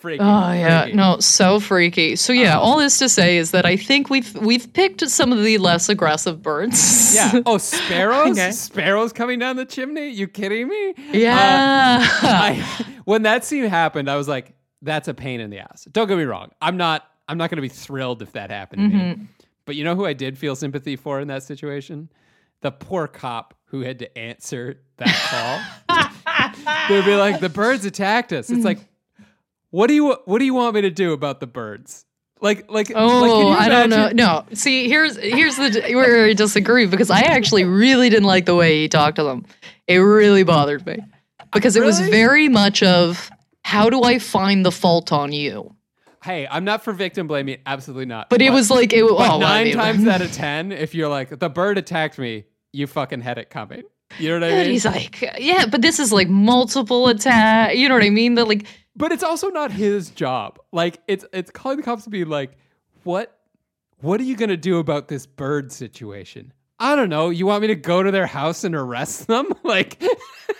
Freaky. Oh yeah, freaky. no, so freaky. So yeah, all this to say is that I think we've we've picked some of the less aggressive birds. Yeah. *laughs* Oh, sparrows? Okay. Sparrows coming down the chimney? You kidding me? yeah. Uh, *laughs* I, when that scene happened, I was like, that's a pain in the ass. Don't get me wrong. I'm not I'm not gonna be thrilled if that happened to Mm-hmm. me. But you know who I did feel sympathy for in that situation? The poor cop who had to answer that call. *laughs* They'd be like, the birds attacked us. It's like, what do you what do you want me to do about the birds? Like like like, Oh, you I don't know. No, see, here's here's the where I disagree because I actually really didn't like the way he talked to them. It really bothered me because it was very much of how do I find the fault on you? Hey, I'm not for victim blaming, absolutely not. But it was like it. But oh, well, I nine mean- times *laughs* out of ten, if you're like the bird attacked me, you fucking had it coming. You know what I And mean? he's like, yeah, but this is like multiple attack. You know what I mean? That like, But it's also not his job. Like it's it's calling the cops to be like, what what are you gonna do about this bird situation? I don't know. You want me to go to their house and arrest them? *laughs* Like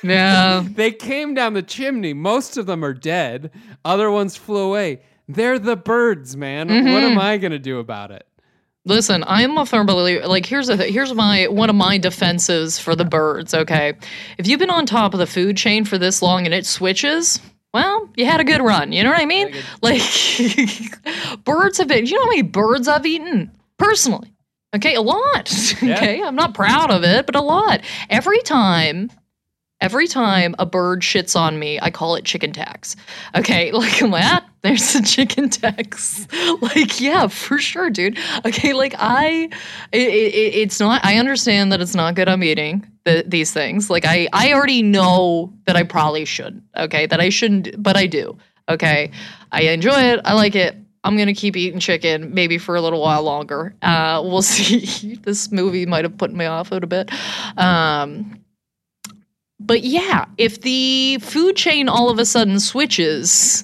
yeah, *laughs* they came down the chimney. Most of them are dead. Other ones flew away. They're the birds, man. What Mm-hmm. am I gonna do about it? Listen, I am a firm believer. Like, here's a th- here's my one of my defenses for the birds. Okay, if you've been on top of the food chain for this long and it switches, well, you had a good run. You know what I mean? Like, *laughs* birds have been. You know how many birds I've eaten personally? Okay, a lot. *laughs* okay, I'm not proud of it, but a lot. Every time Every time a bird shits on me, I call it chicken tax. Okay, *laughs* like I'm like, ah, there's a chicken tax. *laughs* like, yeah, for sure, dude. Okay, like I, it, it, it's not. I understand that it's not good. I'm eating the, these things. Like I, I already know that I probably should. Okay, that I shouldn't, but I do. Okay, I enjoy it. I like it. I'm gonna keep eating chicken maybe for a little while longer. Uh, we'll *laughs* see. this movie might have put me off it a bit. Um, but yeah, if the food chain all of a sudden switches,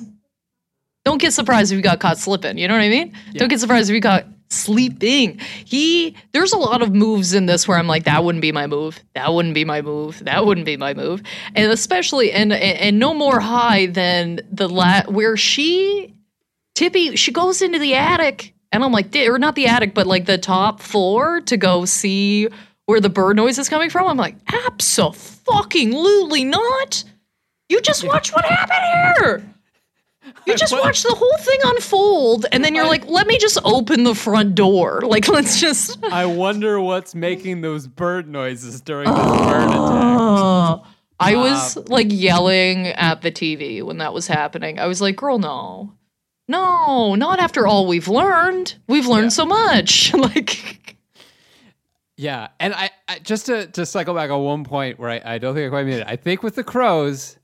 don't get surprised if you got caught slipping. You know what I mean? Don't get surprised if you got sleeping. He there's a lot of moves in this where I'm like, that wouldn't be my move. That wouldn't be my move. That wouldn't be my move. And especially and and, and no more high than the la where she Tippi she goes into the attic and I'm like, or not the attic, but like the top floor to go see where the bird noise is coming from. I'm like, absolutely not. You just watch what happened here. You just watch the whole thing unfold, and then you're like, let me just open the front door. *laughs* Like, let's just. I wonder what's making those bird noises during this bird attack. I was like yelling at the TV when that was happening. I was like, girl, no. No, not after all we've learned. We've learned Yeah. so much. *laughs* like, Yeah, and I, I just to to cycle back on one point where I, I don't think I quite made it. I think with the crows,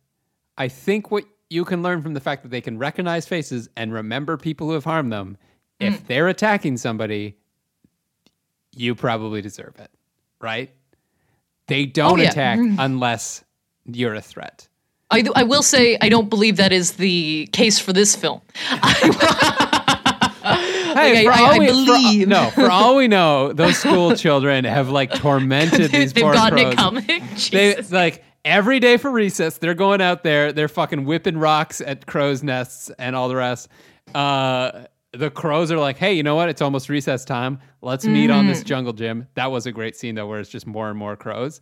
I think what you can learn from the fact that they can recognize faces and remember people who have harmed them. If Mm. they're attacking somebody, you probably deserve it, right? They don't yeah. attack unless you're a threat. I, I will say, I don't believe that is the case for this film. *laughs* Hey, Like, for I- all I we, for- no, for all we know, those school *laughs* children have like tormented *laughs* these They've poor gotten it coming. They like every day for recess, they're going out there, they're fucking whipping rocks at crows' nests and all the rest. Uh, the crows are like, hey, you know what? It's almost recess time. Let's meet on Mm. this jungle gym. That was a great scene though, where it's just more and more crows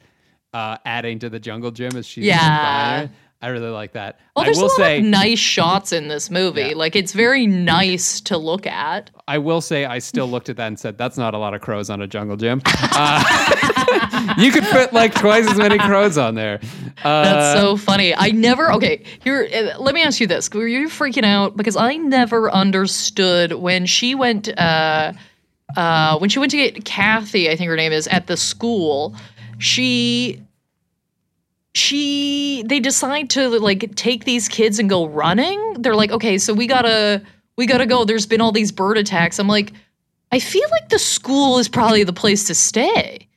uh, adding to the jungle gym as she's Yeah. I really like that. Well, I there's will a lot say, of nice shots in this movie. Yeah. Like it's very nice to look at. I will say, I still looked at that and said, that's not a lot of crows on a jungle gym. *laughs* Uh, *laughs* you could fit like twice as many crows on there. Uh, That's so funny. I never. Okay, here. uh, Let me ask you this: Were you freaking out because I never understood when she went? Uh, uh, when she went to get Kathy, I think her name is at the school. She. She. They decide to like take these kids and go running. They're like, okay, so we gotta. We gotta go. There's been all these bird attacks. I'm like, I feel like the school is probably the place to stay.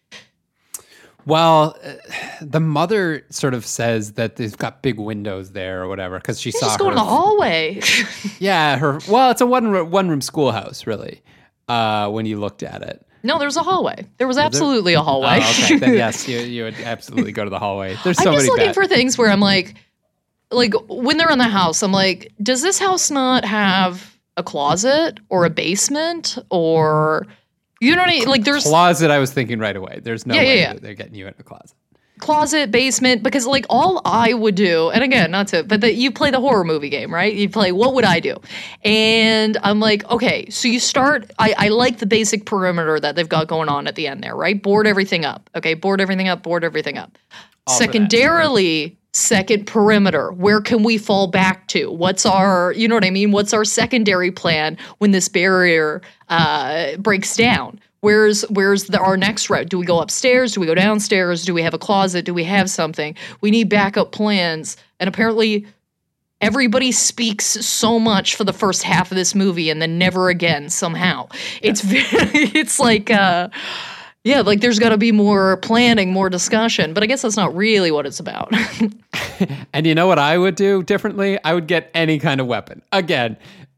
Well, uh, the mother sort of says that they've got big windows there or whatever because she saw Just go her. in the hallway. *laughs* Yeah, her. Well, it's a one room, one room schoolhouse, really. Uh, when you looked at it. No, there's a hallway. There was absolutely a hallway. Oh, okay. then *laughs* yes, you, you would absolutely go to the hallway. There's so I'm just many looking bad- for things where I'm like, like when they're in the house, I'm like, does this house not have a closet or a basement or you know what I mean? Like there's closet. I was thinking right away. There's no Yeah, yeah, way yeah. that they're getting you in a closet. Closet, basement, because like all I would do, and again, not to, but that you play the horror movie game, right? You play what would I do? And I'm like, okay, so you start, I, I like the basic perimeter that they've got going on at the end there, right? Board everything up. Okay, board everything up, board everything up. All. Secondarily, second perimeter. Where can we fall back to? What's our, you know what I mean? What's our secondary plan when this barrier uh, breaks down? Where's where's the, our next route? Do we go upstairs? Do we go downstairs? Do we have a closet? Do we have something? We need backup plans. And apparently, everybody speaks so much for the first half of this movie, and then never again. Somehow, it's very, *laughs* it's like. Uh, yeah, like there's got to be more planning, more discussion, but I guess that's not really what it's about. *laughs* *laughs* And you know what I would do differently? I would get any kind of weapon. Again,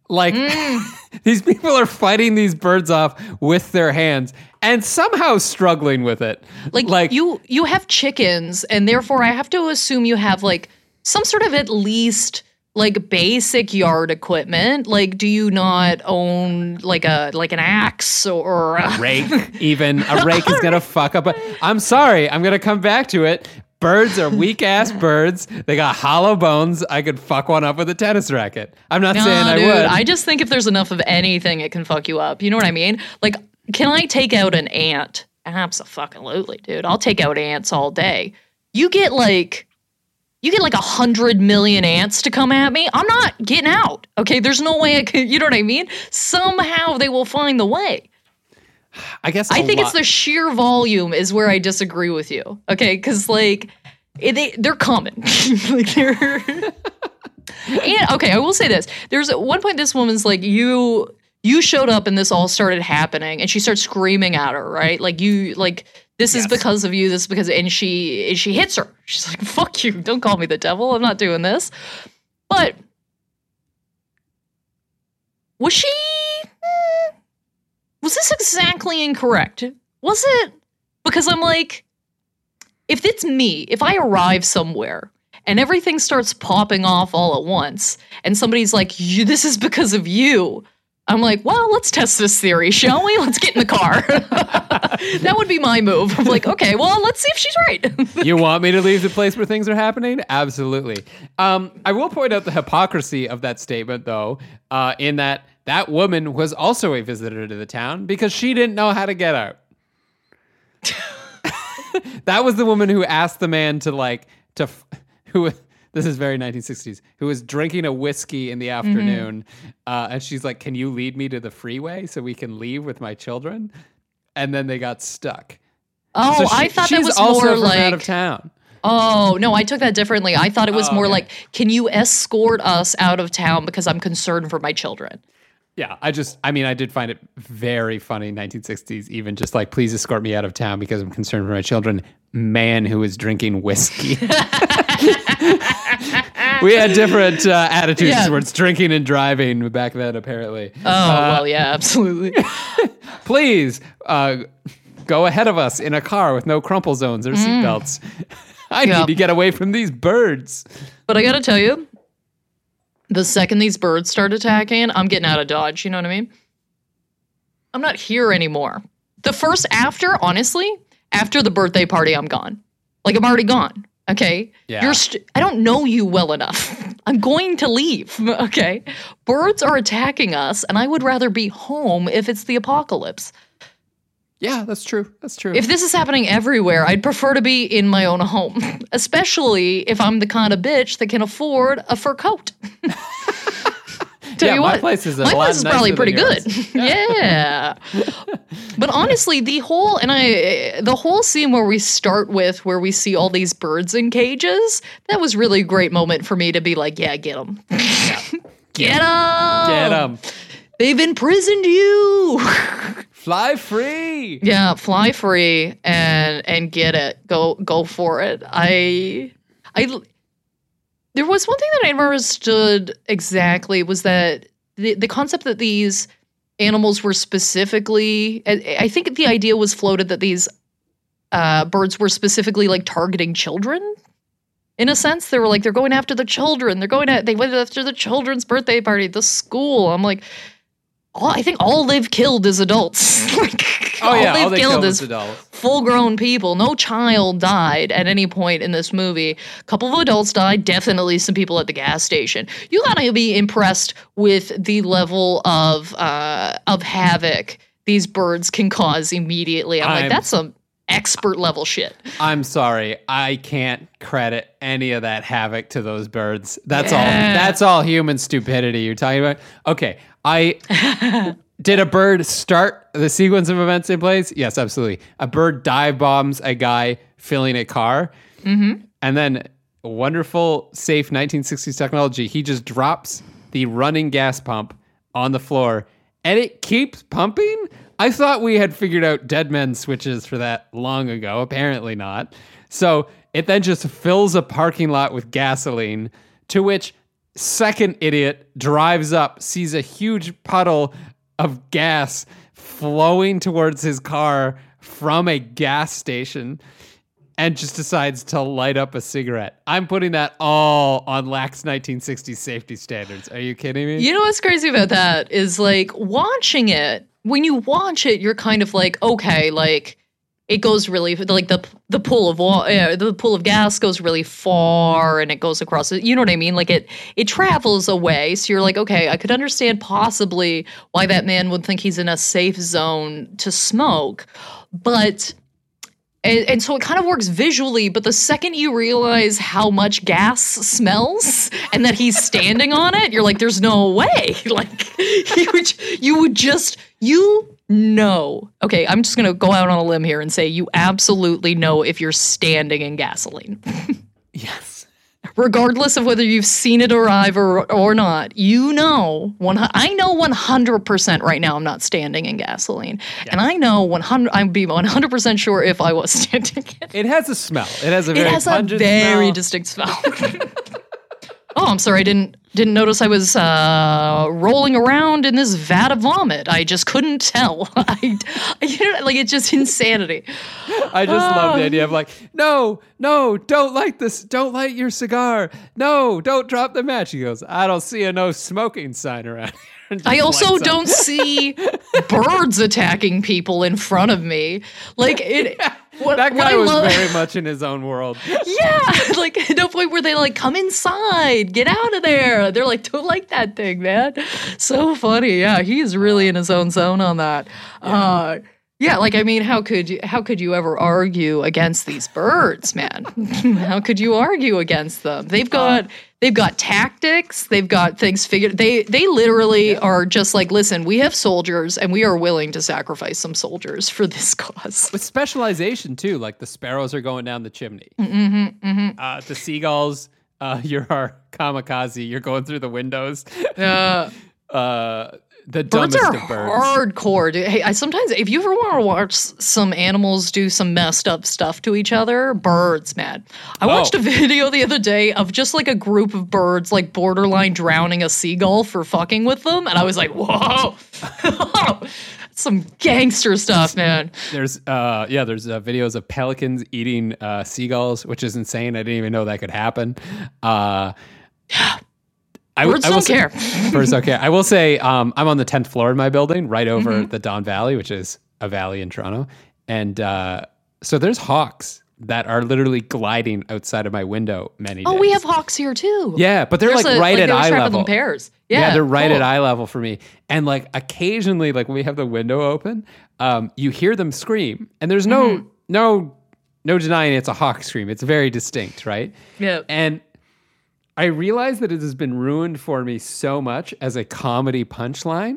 like Mm. *laughs* these people are fighting these birds off with their hands and somehow struggling with it. like, like you you have chickens and therefore I have to assume you have like some sort of at least like basic yard equipment. Like do you not own like a like an axe or a, rake *laughs* even a rake is gonna *laughs* fuck up a, i'm sorry i'm gonna come back to it birds are weak ass *laughs* birds they got hollow bones i could fuck one up with a tennis racket i'm not saying i dude, would I just think if there's enough of anything, it can fuck you up. You know what I mean? Like, can I take out an ant? Absolutely, dude. I'll take out ants all day. You get like, you get like a hundred million ants to come at me. I'm not getting out. Okay, there's no way I could. You know what I mean? Somehow they will find the way. I guess I think it's the sheer volume is where I disagree with you. Okay, because like they they're common. *laughs* like they're. *laughs* and okay, I will say this. There's at one point this woman's like you. You showed up and this all started happening, and she starts screaming at her, right? Like you, like this is because of you. This is because, and she, and she hits her. She's like, *laughs* "Fuck you! Don't call me the devil. I'm not doing this." But was she? hmm, Was this exactly incorrect. Was it? Because I'm like, if it's me, if I arrive somewhere and everything starts popping off all at once, and somebody's like, "This is because of you," I'm like, well, let's test this theory, shall we? Let's get in the car. *laughs* that would be my move. I'm like, okay, well, let's see if she's right. *laughs* you want me to leave the place where things are happening? Absolutely. Um, I will point out the hypocrisy of that statement, though, uh, in that that woman was also a visitor to the town because she didn't know how to get out. *laughs* that was the woman who asked the man to like to who this is very 1960s who was drinking a whiskey in the afternoon mm-hmm. uh, and she's like can you lead me to the freeway so we can leave with my children and then they got stuck oh so she, i thought that was more like out of town Oh, no, I took that differently. I thought it was oh, more okay. like, can you escort us out of town because I'm concerned for my children? Yeah, I just, I mean, I did find it very funny 1960s, even just like, please escort me out of town because I'm concerned for my children. Man who is drinking whiskey. *laughs* we had different uh, attitudes yeah. towards drinking and driving back then, apparently. Oh, uh, well, yeah, absolutely. *laughs* please uh, go ahead of us in a car with no crumple zones or mm. seatbelts. *laughs* I yep. need to get away from these birds. But I got to tell you, the second these birds start attacking, I'm getting out of Dodge. You know what I mean? I'm not here anymore. The first after, honestly, after the birthday party, I'm gone. Like I'm already gone. Okay. Yeah. You're st- I don't know you well enough. *laughs* I'm going to leave. *laughs* Okay. Birds are attacking us, and I would rather be home if it's the apocalypse. Yeah, that's true. That's true. If this is happening everywhere, I'd prefer to be in my own home, *laughs* especially if I'm the kind of bitch that can afford a fur coat. *laughs* Tell yeah, you my what, place is my place is probably pretty good. *laughs* yeah, but honestly, the whole and I the whole scene where we start with where we see all these birds in cages that was really a great moment for me to be like, yeah, get them, yeah. get them, get them. They've imprisoned you. Fly free. Yeah, fly free and and get it. Go go for it. I I there was one thing that I never understood exactly was that the, the concept that these animals were specifically, I think the idea was floated that these uh, birds were specifically like targeting children. In a sense, they were like they're going after the children. They're going at they went after the children's birthday party, the school. I'm like, all, I think all they've killed is adults. *laughs* like, oh all yeah, they've all they killed, killed is adults. full-grown people. No child died at any point in this movie. A couple of adults died. Definitely some people at the gas station. You gotta be impressed with the level of uh, of havoc these birds can cause immediately. I'm, I'm like, that's some expert level shit. I'm sorry, I can't credit any of that havoc to those birds. That's yeah. all. That's all human stupidity you're talking about. Okay, I *laughs* did a bird start the sequence of events in place? Yes, absolutely. A bird dive bombs a guy filling a car, mm-hmm. and then wonderful, safe 1960s technology. He just drops the running gas pump on the floor, and it keeps pumping. I thought we had figured out dead men switches for that long ago. Apparently not. So it then just fills a parking lot with gasoline, to which Second idiot drives up, sees a huge puddle of gas flowing towards his car from a gas station and just decides to light up a cigarette. I'm putting that all on lax 1960s safety standards. Are you kidding me? You know what's crazy about that is like watching it, when you watch it, you're kind of like, okay, like it goes really like the the pool of water, uh, the pool of gas goes really far, and it goes across. You know what I mean? Like it it travels away. So you're like, okay, I could understand possibly why that man would think he's in a safe zone to smoke, but. And, and, so it kind of works visually, but the second you realize how much gas smells and that he's standing on it, you're like, "There's no way!" *laughs* Like *laughs* you would, you would just you know. Okay, I'm just going to go out on a limb here and say you absolutely know if you're standing in gasoline. *laughs* yes. Regardless of whether you've seen it arrive or, or not, you know, one, I know 100% right now I'm not standing in gasoline. Yes. And I know 100, I'd be 100% sure if I was standing in it. has a smell. It has a very, it has a very smell. distinct smell. *laughs* Oh, I'm sorry. I didn't didn't notice I was uh, rolling around in this vat of vomit. I just couldn't tell. *laughs* I, you know, like it's just insanity. I just love the Oh. idea of like, no, no, don't light this, don't light your cigar. No, don't drop the match. He goes, I don't see a no smoking sign around *laughs* here. I also don't see *laughs* birds attacking people in front of me. Like it. What, That guy was love- very much in his own world. *laughs* Yeah, *laughs* like no point where they like come inside, get out of there. They're like, don't like that thing, man. So funny. Yeah, he's really in his own zone on that. Yeah. Uh, yeah, like I mean, how could you how could you ever argue against these birds, man? *laughs* how could you argue against them? They've got they've got tactics, they've got things figured. They they literally are just like, listen, we have soldiers and we are willing to sacrifice some soldiers for this cause. With specialization too, like the sparrows are going down the chimney. Mm-hmm, Uh, the seagulls, uh, *laughs* you're our kamikaze. You're going through the windows. Yeah. *laughs* Uh, the Birds are of birds. hardcore. Dude. Hey, I sometimes if you ever want to watch some animals do some messed up stuff to each other, birds, man. I watched Oh. a *laughs* video the other day of just like a group of birds like borderline drowning a seagull for fucking with them, and I was like, whoa, *laughs* some gangster stuff, man. There's uh yeah, there's uh, videos of pelicans eating uh, seagulls, which is insane. I didn't even know that could happen. Uh, *gasps* *gasps* I, w- Birds I will don't say- care. Birds don't care. I will say um, I'm on the 10th floor in my building, right over Mm-hmm. the Don Valley, which is a valley in Toronto, and uh, so there's hawks that are literally gliding outside of my window many Oh, days. we have hawks here too. Yeah, but they're There's like a- right like at eye level. pairs. Yeah, Yeah, they're right cool. at eye level for me. And like occasionally, like when we have the window open, um, you hear them scream, and there's no Mm-hmm. no no denying it's a hawk scream. It's very distinct, right? Yeah. And I realize that it has been ruined for me so much as a comedy punchline.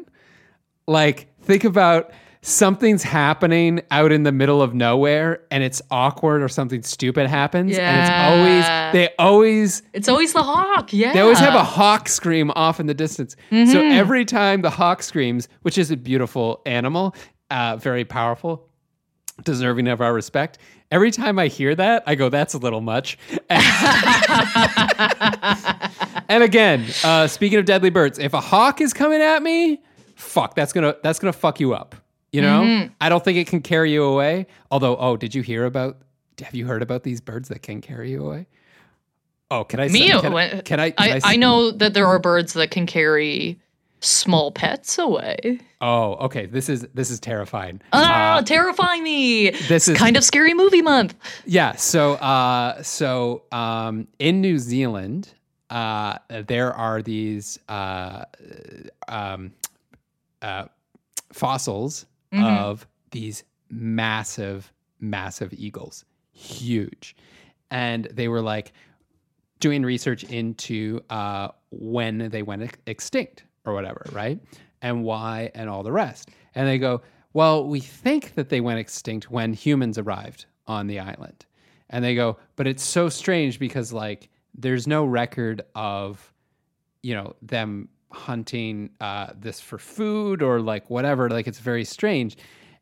Like, think about something's happening out in the middle of nowhere and it's awkward or something stupid happens. And it's always, they always It's always the hawk. Yeah. they always have a hawk scream off in the distance. So Mm-hmm. every time the hawk screams, which is a beautiful animal, uh, very powerful, deserving of our respect, every time I hear that, I go, that's a little much. *laughs* and again, uh, speaking of deadly birds, if a hawk is coming at me, fuck, that's gonna that's gonna fuck you up. You know, Mm-hmm. I don't think it can carry you away. Although, oh, did you hear about? Have you heard about these birds that can carry you away? Oh, can I? say- Me, Can, can I? Can I, I, I know that there are birds that can carry small pets away. Oh, okay. This is this is terrifying. Ah, terrify me. *laughs* this is Kind of scary movie month. yeah. So, uh, so um, in New Zealand, uh, there are these uh, um, uh, fossils of these massive, massive eagles, huge, and they were like doing research into uh, when they went ex- extinct or whatever, right? And why and all the rest. And they go, well, we think that they went extinct when humans arrived on the island. And they go, but it's so strange because like there's no record of, you know, them hunting uh, this for food or like whatever. Like it's very strange.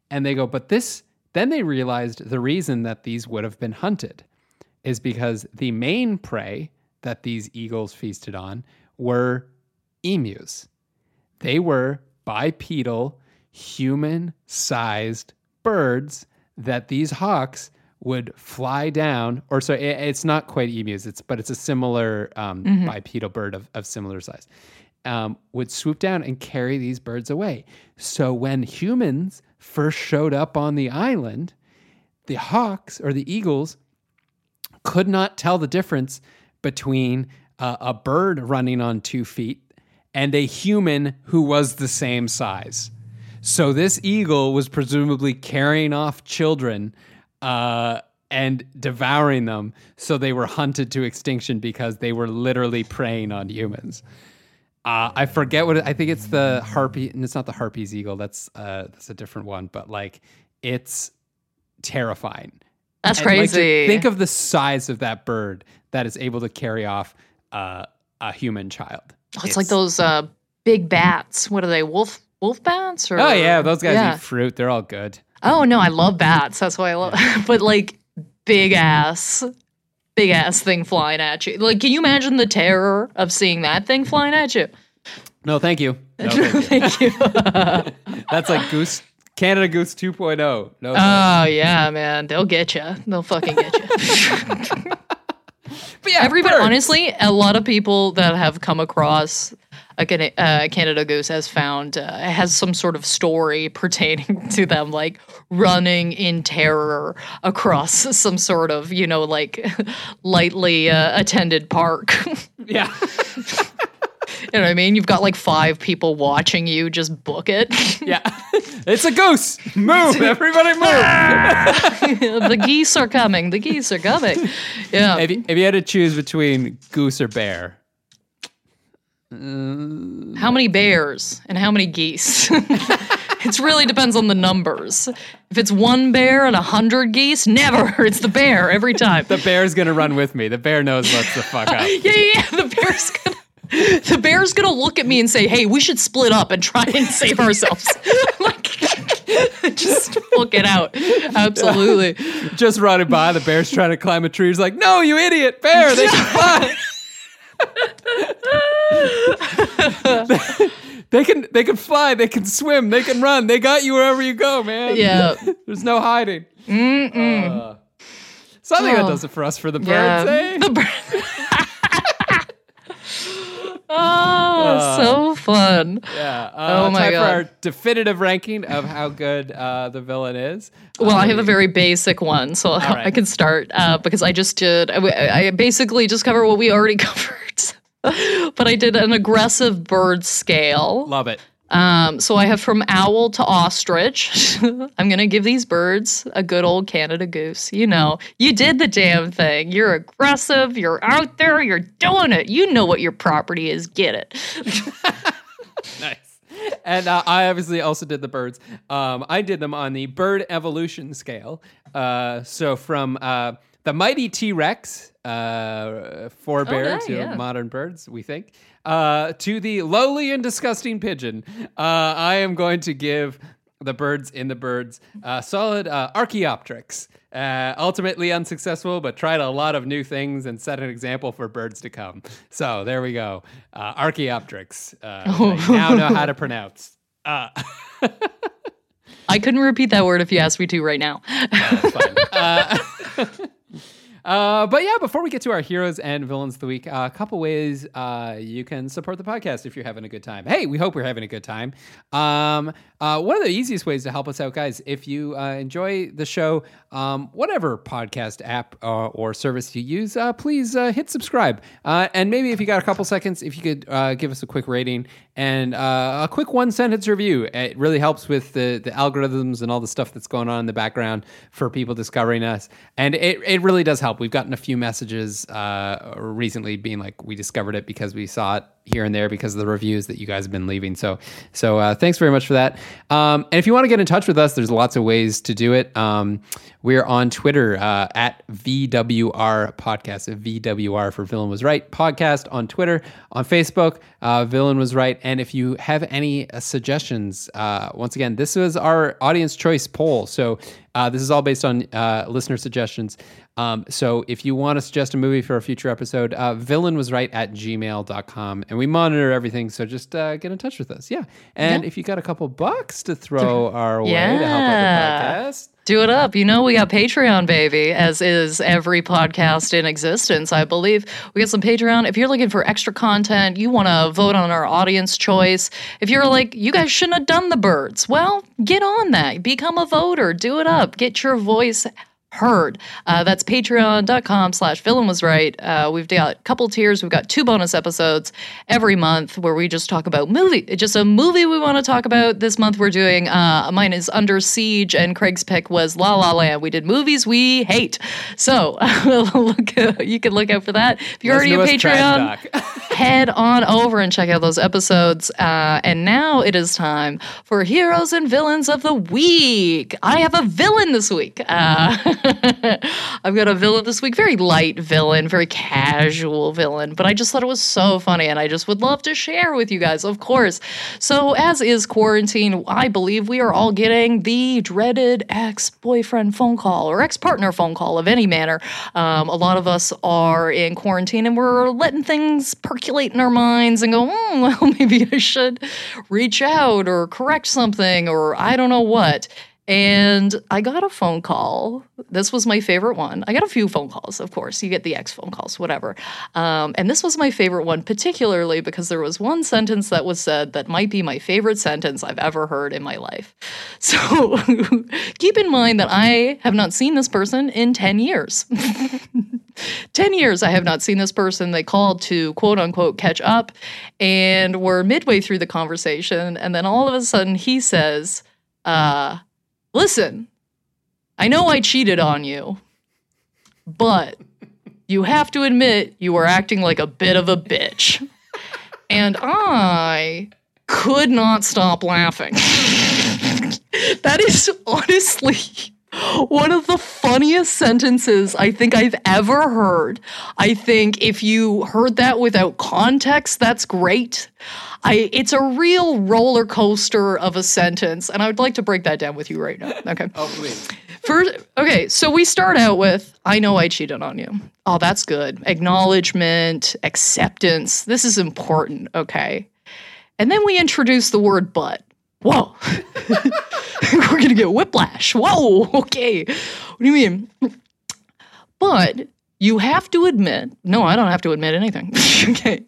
And they go, but this. Then they realized the reason that these would have been hunted is because the main prey that these eagles feasted on were emus. They were bipedal, human sized birds that these hawks would fly down, or so i- it's not quite emus, it's but it's a similar um, bipedal bird of, of similar size. Um, would swoop down and carry these birds away. So when humans first showed up on the island, the hawks or the eagles could not tell the difference between uh, a bird running on two feet and a human who was the same size. So this eagle was presumably carrying off children uh, and devouring them. So they were hunted to extinction because they were literally preying on humans. Uh, I forget what it, I think it's the harpy, and it's not the harpies eagle. That's uh, that's a different one, but like it's terrifying. That's And, like, crazy. think of the size of that bird that is able to carry off uh, a human child. Oh, it's, like those uh, big bats. What are they? Wolf wolf bats? Or Oh yeah, those guys Yeah. eat fruit. They're all good. Oh no, I love bats. That's why I love. *laughs* but like big ass big ass thing flying at you. Like, can you imagine the terror of seeing that thing flying at you? No, thank you. *laughs* No, thank you. Thank you. *laughs* That's like Goose Canada Goose 2.0. No. Oh yeah, man, they'll get you. They'll fucking get you. But yeah, Everybody, birds. honestly, a lot of people that have come across a uh, Canada Goose has found uh, has some sort of story *laughs* pertaining to them, like running in terror across *laughs* some sort of you know like *laughs* lightly uh, attended park. Yeah. You know what I mean? You've got like five people watching you just book it. yeah. It's a goose. Move. *laughs* Everybody move. the geese are coming. The geese are coming. Yeah. if, you, if you had to choose between goose or bear, uh, How many bears and how many geese? *laughs* it really depends on the numbers. If it's one bear and a hundred geese, never. *laughs* It's the bear every time. the bear's going to run with me. The bear knows what's the fuck up. yeah, yeah, yeah. The bear's gonna. *laughs* The bear's gonna look at me and say, "Hey, we should split up and try and save ourselves." *laughs* like, *laughs* just book it out. Absolutely. Just running by, the bear's trying to climb a tree. He's like, no, you idiot. Bear, they can fly. they can they can fly, they can swim, they can run. They got you wherever you go, man. Yeah. There's no hiding. Uh, something that Oh. does it for us for the birds, Yeah. eh? The bird. Oh, so fun. Yeah. Uh, Oh my time God. for our definitive ranking of how good uh, the villain is. Well, Uh, I have a very basic one, so right. I can start uh, because I just did. I, I basically just covered what we already *laughs* covered, but I did an aggressive bird scale. love it. Um, so I have from owl to ostrich. *laughs* I'm gonna give these birds a good old Canada goose. You know, you did the damn thing. You're aggressive. You're out there. You're doing it. You know what your property is. Get it. *laughs* nice. And uh, I obviously also did the birds. Um, I did them on the bird evolution scale. Uh, so from uh, the mighty T Rex, uh, forebear yeah, to yeah. modern birds, we think, uh, to the lowly and disgusting pigeon, uh, I am going to give the birds in the birds uh, solid uh, Archaeopteryx. Uh, ultimately unsuccessful, but tried a lot of new things and set an example for birds to come. So there we go. Uh, Archaeopteryx. Uh, I now know how to pronounce. Uh, *laughs* I couldn't repeat that word if you asked me to right now. Fine. *laughs* *laughs* Uh, but yeah, before we get to our heroes and villains of the week, uh, a couple ways uh, you can support the podcast if you're having a good time. Hey, we hope we're having a good time. Um, uh, one of the easiest ways to help us out, guys, if you uh, enjoy the show, um, whatever podcast app or service you use, please hit subscribe. And maybe if you got a couple seconds, if you could give us a quick rating and a quick one sentence review. It really helps with the, the algorithms and all the stuff that's going on in the background for people discovering us. And it, it really does help. We've gotten a few messages uh, recently being like, we discovered it because we saw it here and there because of the reviews that you guys have been leaving. So, so uh, thanks very much for that. Um, and if you want to get in touch with us, there's lots of ways to do it. Um, we're on Twitter uh, at VWR Podcast, VWR for Villain Was Right podcast on Twitter, on Facebook, uh, Villain Was Right. And if you have any uh, suggestions, uh, once again, this was our audience choice poll. So uh, this is all based on uh, listener suggestions. Um, so if you want to suggest a movie for a future episode, uh, villain was right at gmail.com. And we monitor everything. So just uh, get in touch with us. Yeah. And if you got a couple bucks to throw our way to help out the podcast, Do it up. You know, we got Patreon, baby, as is every podcast in existence, I believe. We got some Patreon. If you're looking for extra content, you want to vote on our audience choice. If you're like, you guys shouldn't have done the birds, well, get on that. Become a voter. Do it up. Get your voice heard. Uh, that's patreon.com slash villain was right. Uh, we've got a couple tiers. We've got two bonus episodes every month where we just talk about movie. It's just a movie we want to talk about. This month we're doing, uh, mine is Under Siege and Craig's pick was La La Land. We did movies we hate. So *laughs* look, *laughs* you can look out for that. If you're already a Listen to us Patreon, *laughs* head on over and check out those episodes. Uh, and now it is time for heroes and villains of the week. I have a villain this week. *laughs* I've got a villain this week, very light villain, very casual villain, but I just thought it was so funny and I just would love to share with you guys, of course. So, as is quarantine, I believe we are all getting the dreaded ex boyfriend phone call or ex partner phone call of any manner. Um, a lot of us are in quarantine and we're letting things percolate in our minds and go, mm, *laughs* well, maybe I should reach out or correct something or I don't know what. And I got a phone call. This was my favorite one. I got a few phone calls, of course. You get the ex phone calls, whatever. Um, and this was my favorite one, particularly because there was one sentence that was said that might be my favorite sentence I've ever heard in my life. *laughs* So *laughs* keep in mind that I have not seen this person in 10 years. *laughs* 10 years I have not seen this person. They called to quote unquote catch up, and we're midway through the conversation. And then all of a sudden he says, uh, Listen, I know I cheated on you, but you have to admit you were acting like a bit of a bitch. And I could not stop laughing. *laughs* that is honestly one of the funniest sentences I think I've ever heard. I think if you heard that without context, that's great. I it's a real roller coaster of a sentence, and I would like to break that down with you right now. Okay. Oh, please. First, okay, so we start out with I know I cheated on you. Oh, that's good. Acknowledgement, acceptance. This is important, okay? And then we introduce the word but. Whoa. *laughs* We're going to get whiplash. Whoa. Okay. What do you mean? But you have to admit, no, I don't have to admit anything. *laughs* okay.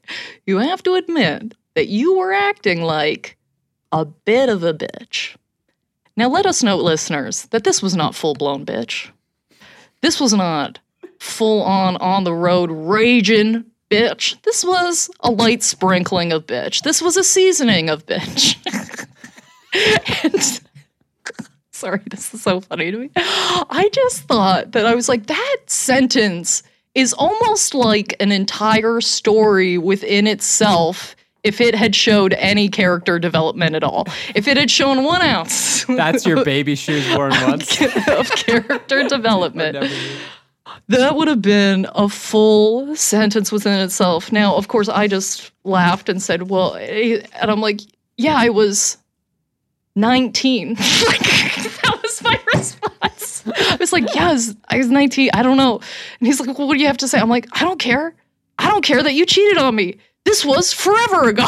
You have to admit that you were acting like a bit of a bitch. Now, let us note, listeners, that this was not full blown bitch. This was not full on on the road raging bitch. This was a light sprinkling of bitch. This was a seasoning of bitch. *laughs* *laughs* and sorry, this is so funny to me. I just thought that I was like, that sentence is almost like an entire story within itself if it had showed any character development at all. If it had shown one ounce. That's your *laughs* baby shoes worn once. *laughs* of character development. That would have been a full sentence within itself. Now, of course, I just laughed and said, well, eh, and I'm like, yeah, I was 19. *laughs* that was my response. I was like, yes, I was, I was 19. I don't know. And he's like, well, what do you have to say? I'm like, I don't care. I don't care that you cheated on me. This was forever ago.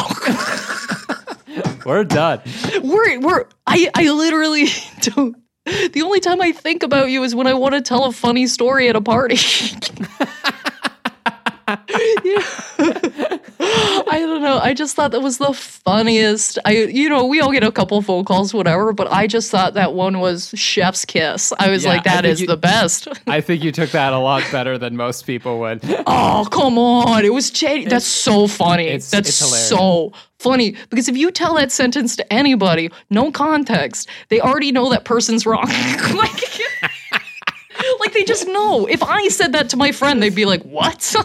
*laughs* we're done. We're we're I I literally *laughs* don't the only time I think about you is when I want to tell a funny story at a party. yeah. I don't know. I just thought that was the funniest. I, you know, we all get a couple phone calls, whatever, but I just thought that one was chef's kiss. I was Yeah, like, that is you- the best. I think you took that a lot better than most people would. oh, come on. It was Jade. That's so funny. it's- That's it's so funny. Because if you tell that sentence to anybody, no context, they already know that person's wrong. *laughs* like, *laughs* like they just know. If I said that to my friend, they'd be like, what? *laughs*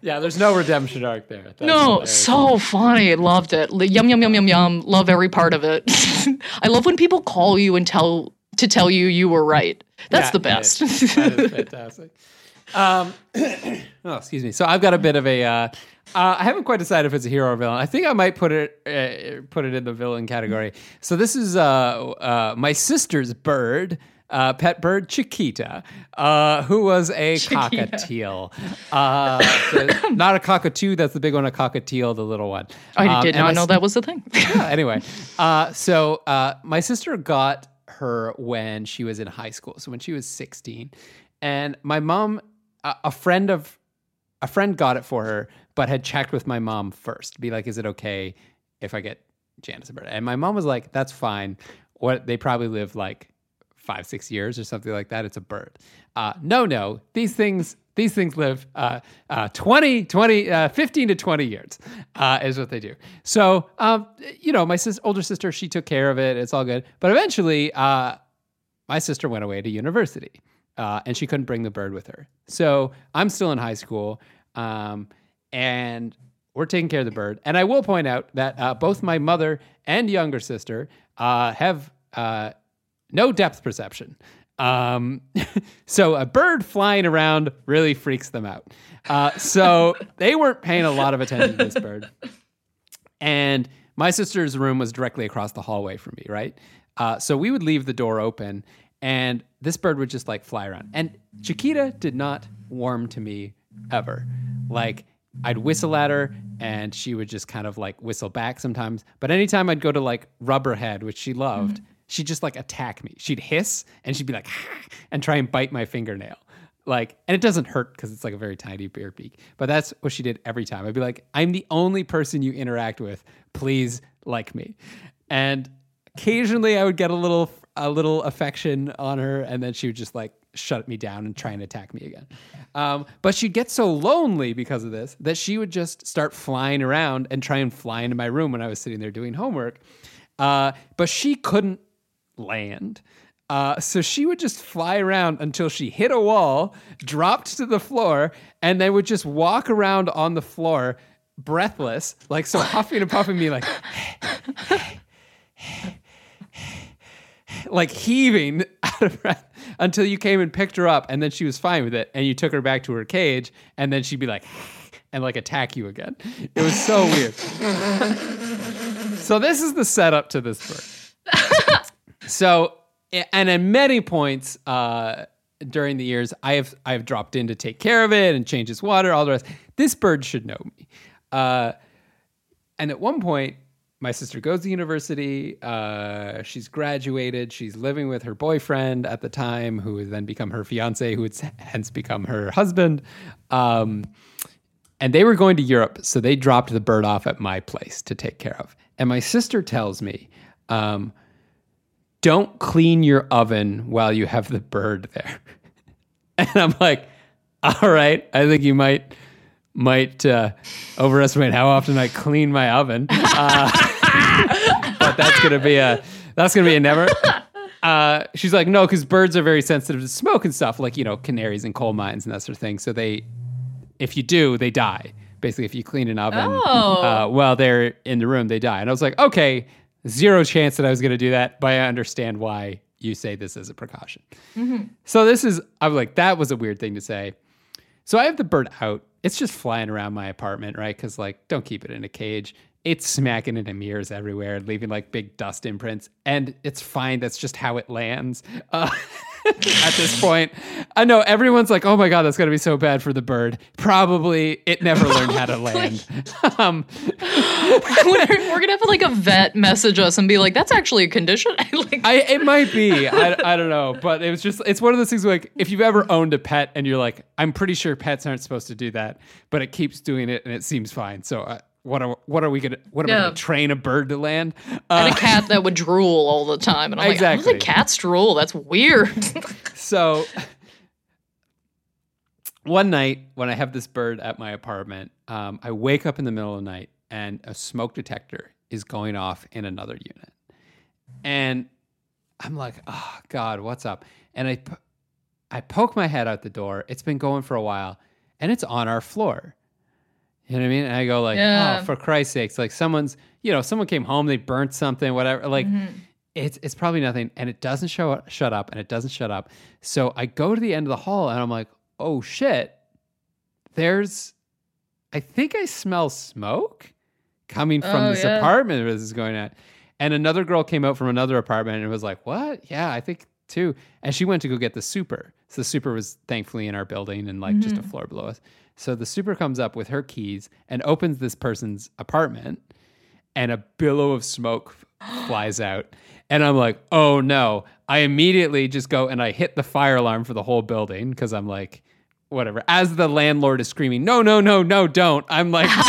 Yeah, there's no redemption arc there. That's No, hilarious. so funny. Loved it. Yum yum yum yum yum. Love every part of it. *laughs* I love when people call you and tell to tell you you were right. That's Yeah, the best. is. That is *laughs* fantastic. Um, *coughs* oh, excuse me. So I've got a bit of a. Uh, uh, I haven't quite decided if it's a hero or villain. I think I might put it uh, put it in the villain category. So this is uh, uh, my sister's bird. Uh, pet bird Chiquita, uh, who was a cockatiel. Uh, so *coughs* not a cockatoo, that's the big one, a cockatiel, the little one. I Um, did not know s- that was the thing. *laughs* yeah, anyway, uh, so uh, my sister got her when she was in high school. So when she was 16, and my mom, a, a friend of a friend got it for her, but had checked with my mom first be like, "Is it okay if I get Janice a bird?" And my mom was like, "That's fine. What they probably live like five, six years or something like that. It's a bird. Uh, no, no, these things." These things live uh, uh, 20, 20, uh, 15 to 20 years uh, is what they do. So, um, you know, my sis- older sister, she took care of it. It's all good. But eventually, uh, my sister went away to university uh, and she couldn't bring the bird with her. So I'm still in high school um, and we're taking care of the bird. And I will point out that uh, both my mother and younger sister uh, have uh, no depth perception. Um, *laughs* so a bird flying around really freaks them out. Uh, so *laughs* they weren't paying a lot of attention to this bird. And my sister's room was directly across the hallway from me, right? Uh, so we would leave the door open and this bird would just like fly around. And Chiquita did not warm to me ever. Like I'd whistle at her and she would just kind of like whistle back sometimes. But anytime I'd go to like Rubberhead, which she loved, she'd just like attack me. She'd hiss and she'd be like, *laughs* and try and bite my fingernail. Like, and it doesn't hurt because it's like a very tiny bear beak. But that's what she did every time. I'd be like, I'm the only person you interact with. Please like me. And occasionally I would get a little a little affection on her, and then she would just like shut me down and try and attack me again. Um, but she'd get so lonely because of this that she would just start flying around and try and fly into my room when I was sitting there doing homework. Uh, but she couldn't land. Uh, so she would just fly around until she hit a wall, dropped to the floor, and then would just walk around on the floor, breathless, like so huffing and puffing me, like, like heaving out of breath until you came and picked her up, and then she was fine with it, and you took her back to her cage, and then she'd be like, and like attack you again. It was so weird. so this is the setup to this bird. So, and at many points uh, during the years, I have I have dropped in to take care of it and change its water, all the rest. This bird should know me. Uh, and at one point, my sister goes to university. Uh, she's graduated. She's living with her boyfriend at the time, who would then become her fiance, who would *laughs* hence become her husband. Um, and they were going to Europe, so they dropped the bird off at my place to take care of. And my sister tells me, um, "Don't clean your oven while you have the bird there." *laughs* And I'm like, "All right, I think you might." might uh, overestimate how often I clean my oven. Uh, *laughs* but that's gonna be a that's gonna be a never. Uh, she's like, no, because birds are very sensitive to smoke and stuff, like you know, canaries and coal mines and that sort of thing. So they, if you do, they die. Basically, if you clean an oven Oh. uh, while they're in the room, they die. And I was like, okay, zero chance that I was gonna do that, but I understand why you say this as a precaution. So this is, I'm like, that was a weird thing to say. So I have the bird out. It's just flying around my apartment, right? Because like, don't keep it in a cage. It's smacking into mirrors everywhere, leaving like big dust imprints, and it's fine. That's just how it lands. Uh, *laughs* at this point, I know everyone's like, "Oh my god, that's gonna be so bad for the bird." Probably it never *laughs* learned how to land. *laughs* um, we're, we're gonna have like a vet message us and be like, "That's actually a condition." like, I it might be. I, I don't know, but it was just it's one of those things where, like if you've ever owned a pet and you're like, I'm pretty sure pets aren't supposed to do that, but it keeps doing it and it seems fine. So uh, what are what are we gonna what am I gonna train a bird to land? and Uh, a cat that would *laughs* drool all the time, and I'm Exactly. like, "How a cat's drool? That's weird." *laughs* so one night when I have this bird at my apartment, um, I wake up in the middle of the night and a smoke detector is going off in another unit. And I'm like, oh God, what's up? And I, I poke my head out the door. It's been going for a while and it's on our floor. You know what I mean? And I go like, oh, Yeah. oh, for Christ's sakes, like someone's, you know, someone came home, they burnt something, whatever. Like mm-hmm. it's it's probably nothing. And it doesn't show up, shut up and it doesn't shut up. So I go to the end of the hall and I'm like, oh shit, there's I think I smell smoke coming from Oh, this yeah. apartment where this is going on. And another girl came out from another apartment and was like, What? Yeah, I think too. And she went to go get the super. So the super was thankfully in our building and like just a mm-hmm. floor below us. So the super comes up with her keys and opens this person's apartment and a billow of smoke *gasps* flies out. And I'm like, oh no. I immediately just go and I hit the fire alarm for the whole building because I'm like, whatever. As the landlord is screaming, no, no, no, no, don't. I'm like, *laughs* it's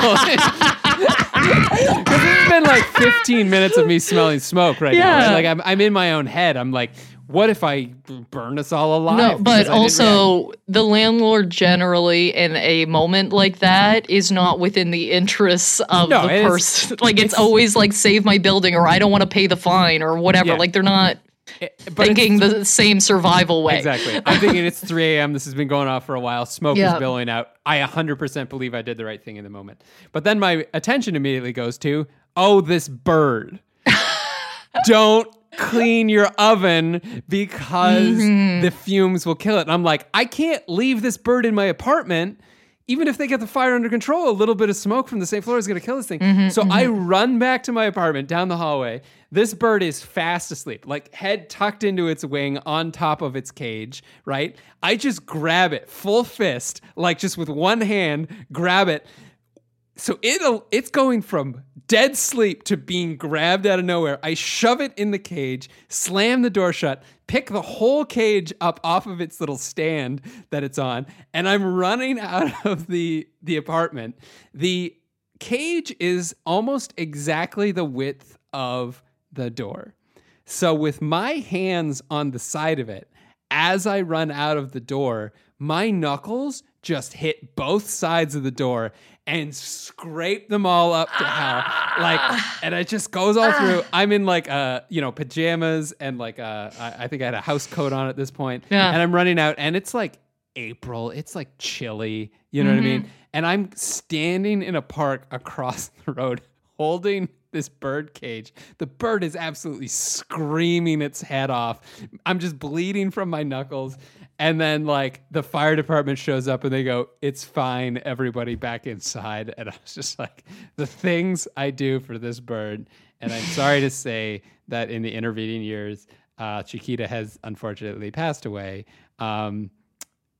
*laughs* been like 15 minutes of me smelling smoke right now. Yeah. right? Like I'm, I'm in my own head. I'm like, what if I burn us all alive? No, but I didn't react? also the landlord generally in a moment like that is not within the interests of No, the it person. *laughs* Like it's, it's- always like save my building or I don't want to pay the fine or whatever. Yeah. Like they're not It- but thinking the same survival way. Exactly. I'm thinking it's 3 a.m. This has been going off for a while. Smoke Yeah. is billowing out. I 100% believe I did the right thing in the moment. But then my attention immediately goes to, oh, this bird. *laughs* Don't clean your oven because Mm-hmm. the fumes will kill it. And I'm like, I can't leave this bird in my apartment. Even if they get the fire under control, a little bit of smoke from the same floor is going to kill this thing. Mm-hmm, so I run back to my apartment down the hallway. This bird is fast asleep, like head tucked into its wing on top of its cage, right? I just grab it full fist, like just with one hand, grab it, so it'll it's going from dead sleep to being grabbed out of nowhere. I shove it in the cage, slam the door shut, pick the whole cage up off of its little stand that it's on, and I'm running *laughs* out of the the apartment. The cage is almost exactly the width of the door. So with my hands on the side of it, as I run out of the door, my knuckles just hit both sides of the door and scrape them all up to hell. Like, and it just goes all through. I'm in like uh, you know, pajamas and like uh, I, I think I had a house coat on at this point. Yeah. And I'm running out, and it's like April. It's like chilly. You know what I mean? And I'm standing in a park across *laughs* the road holding this bird cage. The bird is absolutely screaming its head off. I'm just bleeding from my knuckles. And then, like, the fire department shows up and they go, It's fine. Everybody back inside. And I was just like, The things I do for this bird. And I'm sorry to say that in the intervening years, uh, Chiquita has unfortunately passed away. Um,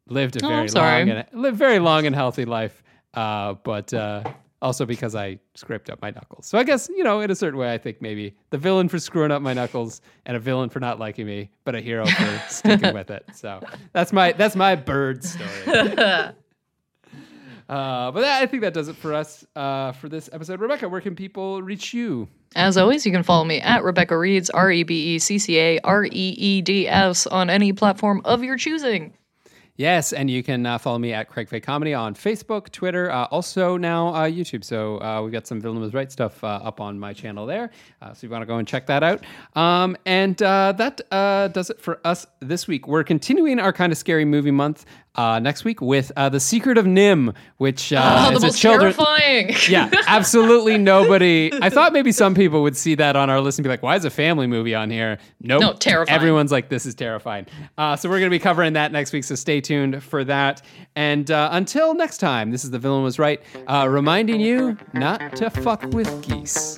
lived a Oh, very I'm long and lived very long and healthy life, uh, but uh, also because I scraped up my knuckles. So I guess you know, in a certain way, I think maybe the villain for screwing up my knuckles and a villain for not liking me, but a hero for *laughs* sticking with it. So that's my that's my bird story. *laughs* Uh, but that, I think that does it for us uh, for this episode. Rebecca, where can people reach you? As always, you can follow me at Rebecca Reeds, R E B E C C A R E E D S, on any platform of your choosing. Yes, and you can uh, follow me at Craig Fay Comedy on Facebook, Twitter, uh, also now uh, YouTube. So uh, we've got some Villain Was Right stuff uh, up on my channel there. Uh, so you want to go and check that out. Um, and that does it for us this week. We're continuing our kind of scary movie month uh, next week with uh, The Secret of NIMH, which uh, Oh, is a children. terrifying. *laughs* yeah, absolutely *laughs* nobody. I thought maybe some people would see that on our list and be like, "Why is a family movie on here?" Nope. No, terrifying. Everyone's like, "This is terrifying." Uh, so we're going to be covering that next week. So stay tuned for that. And uh, until next time, this is the villain was right, uh, reminding you not to fuck with geese.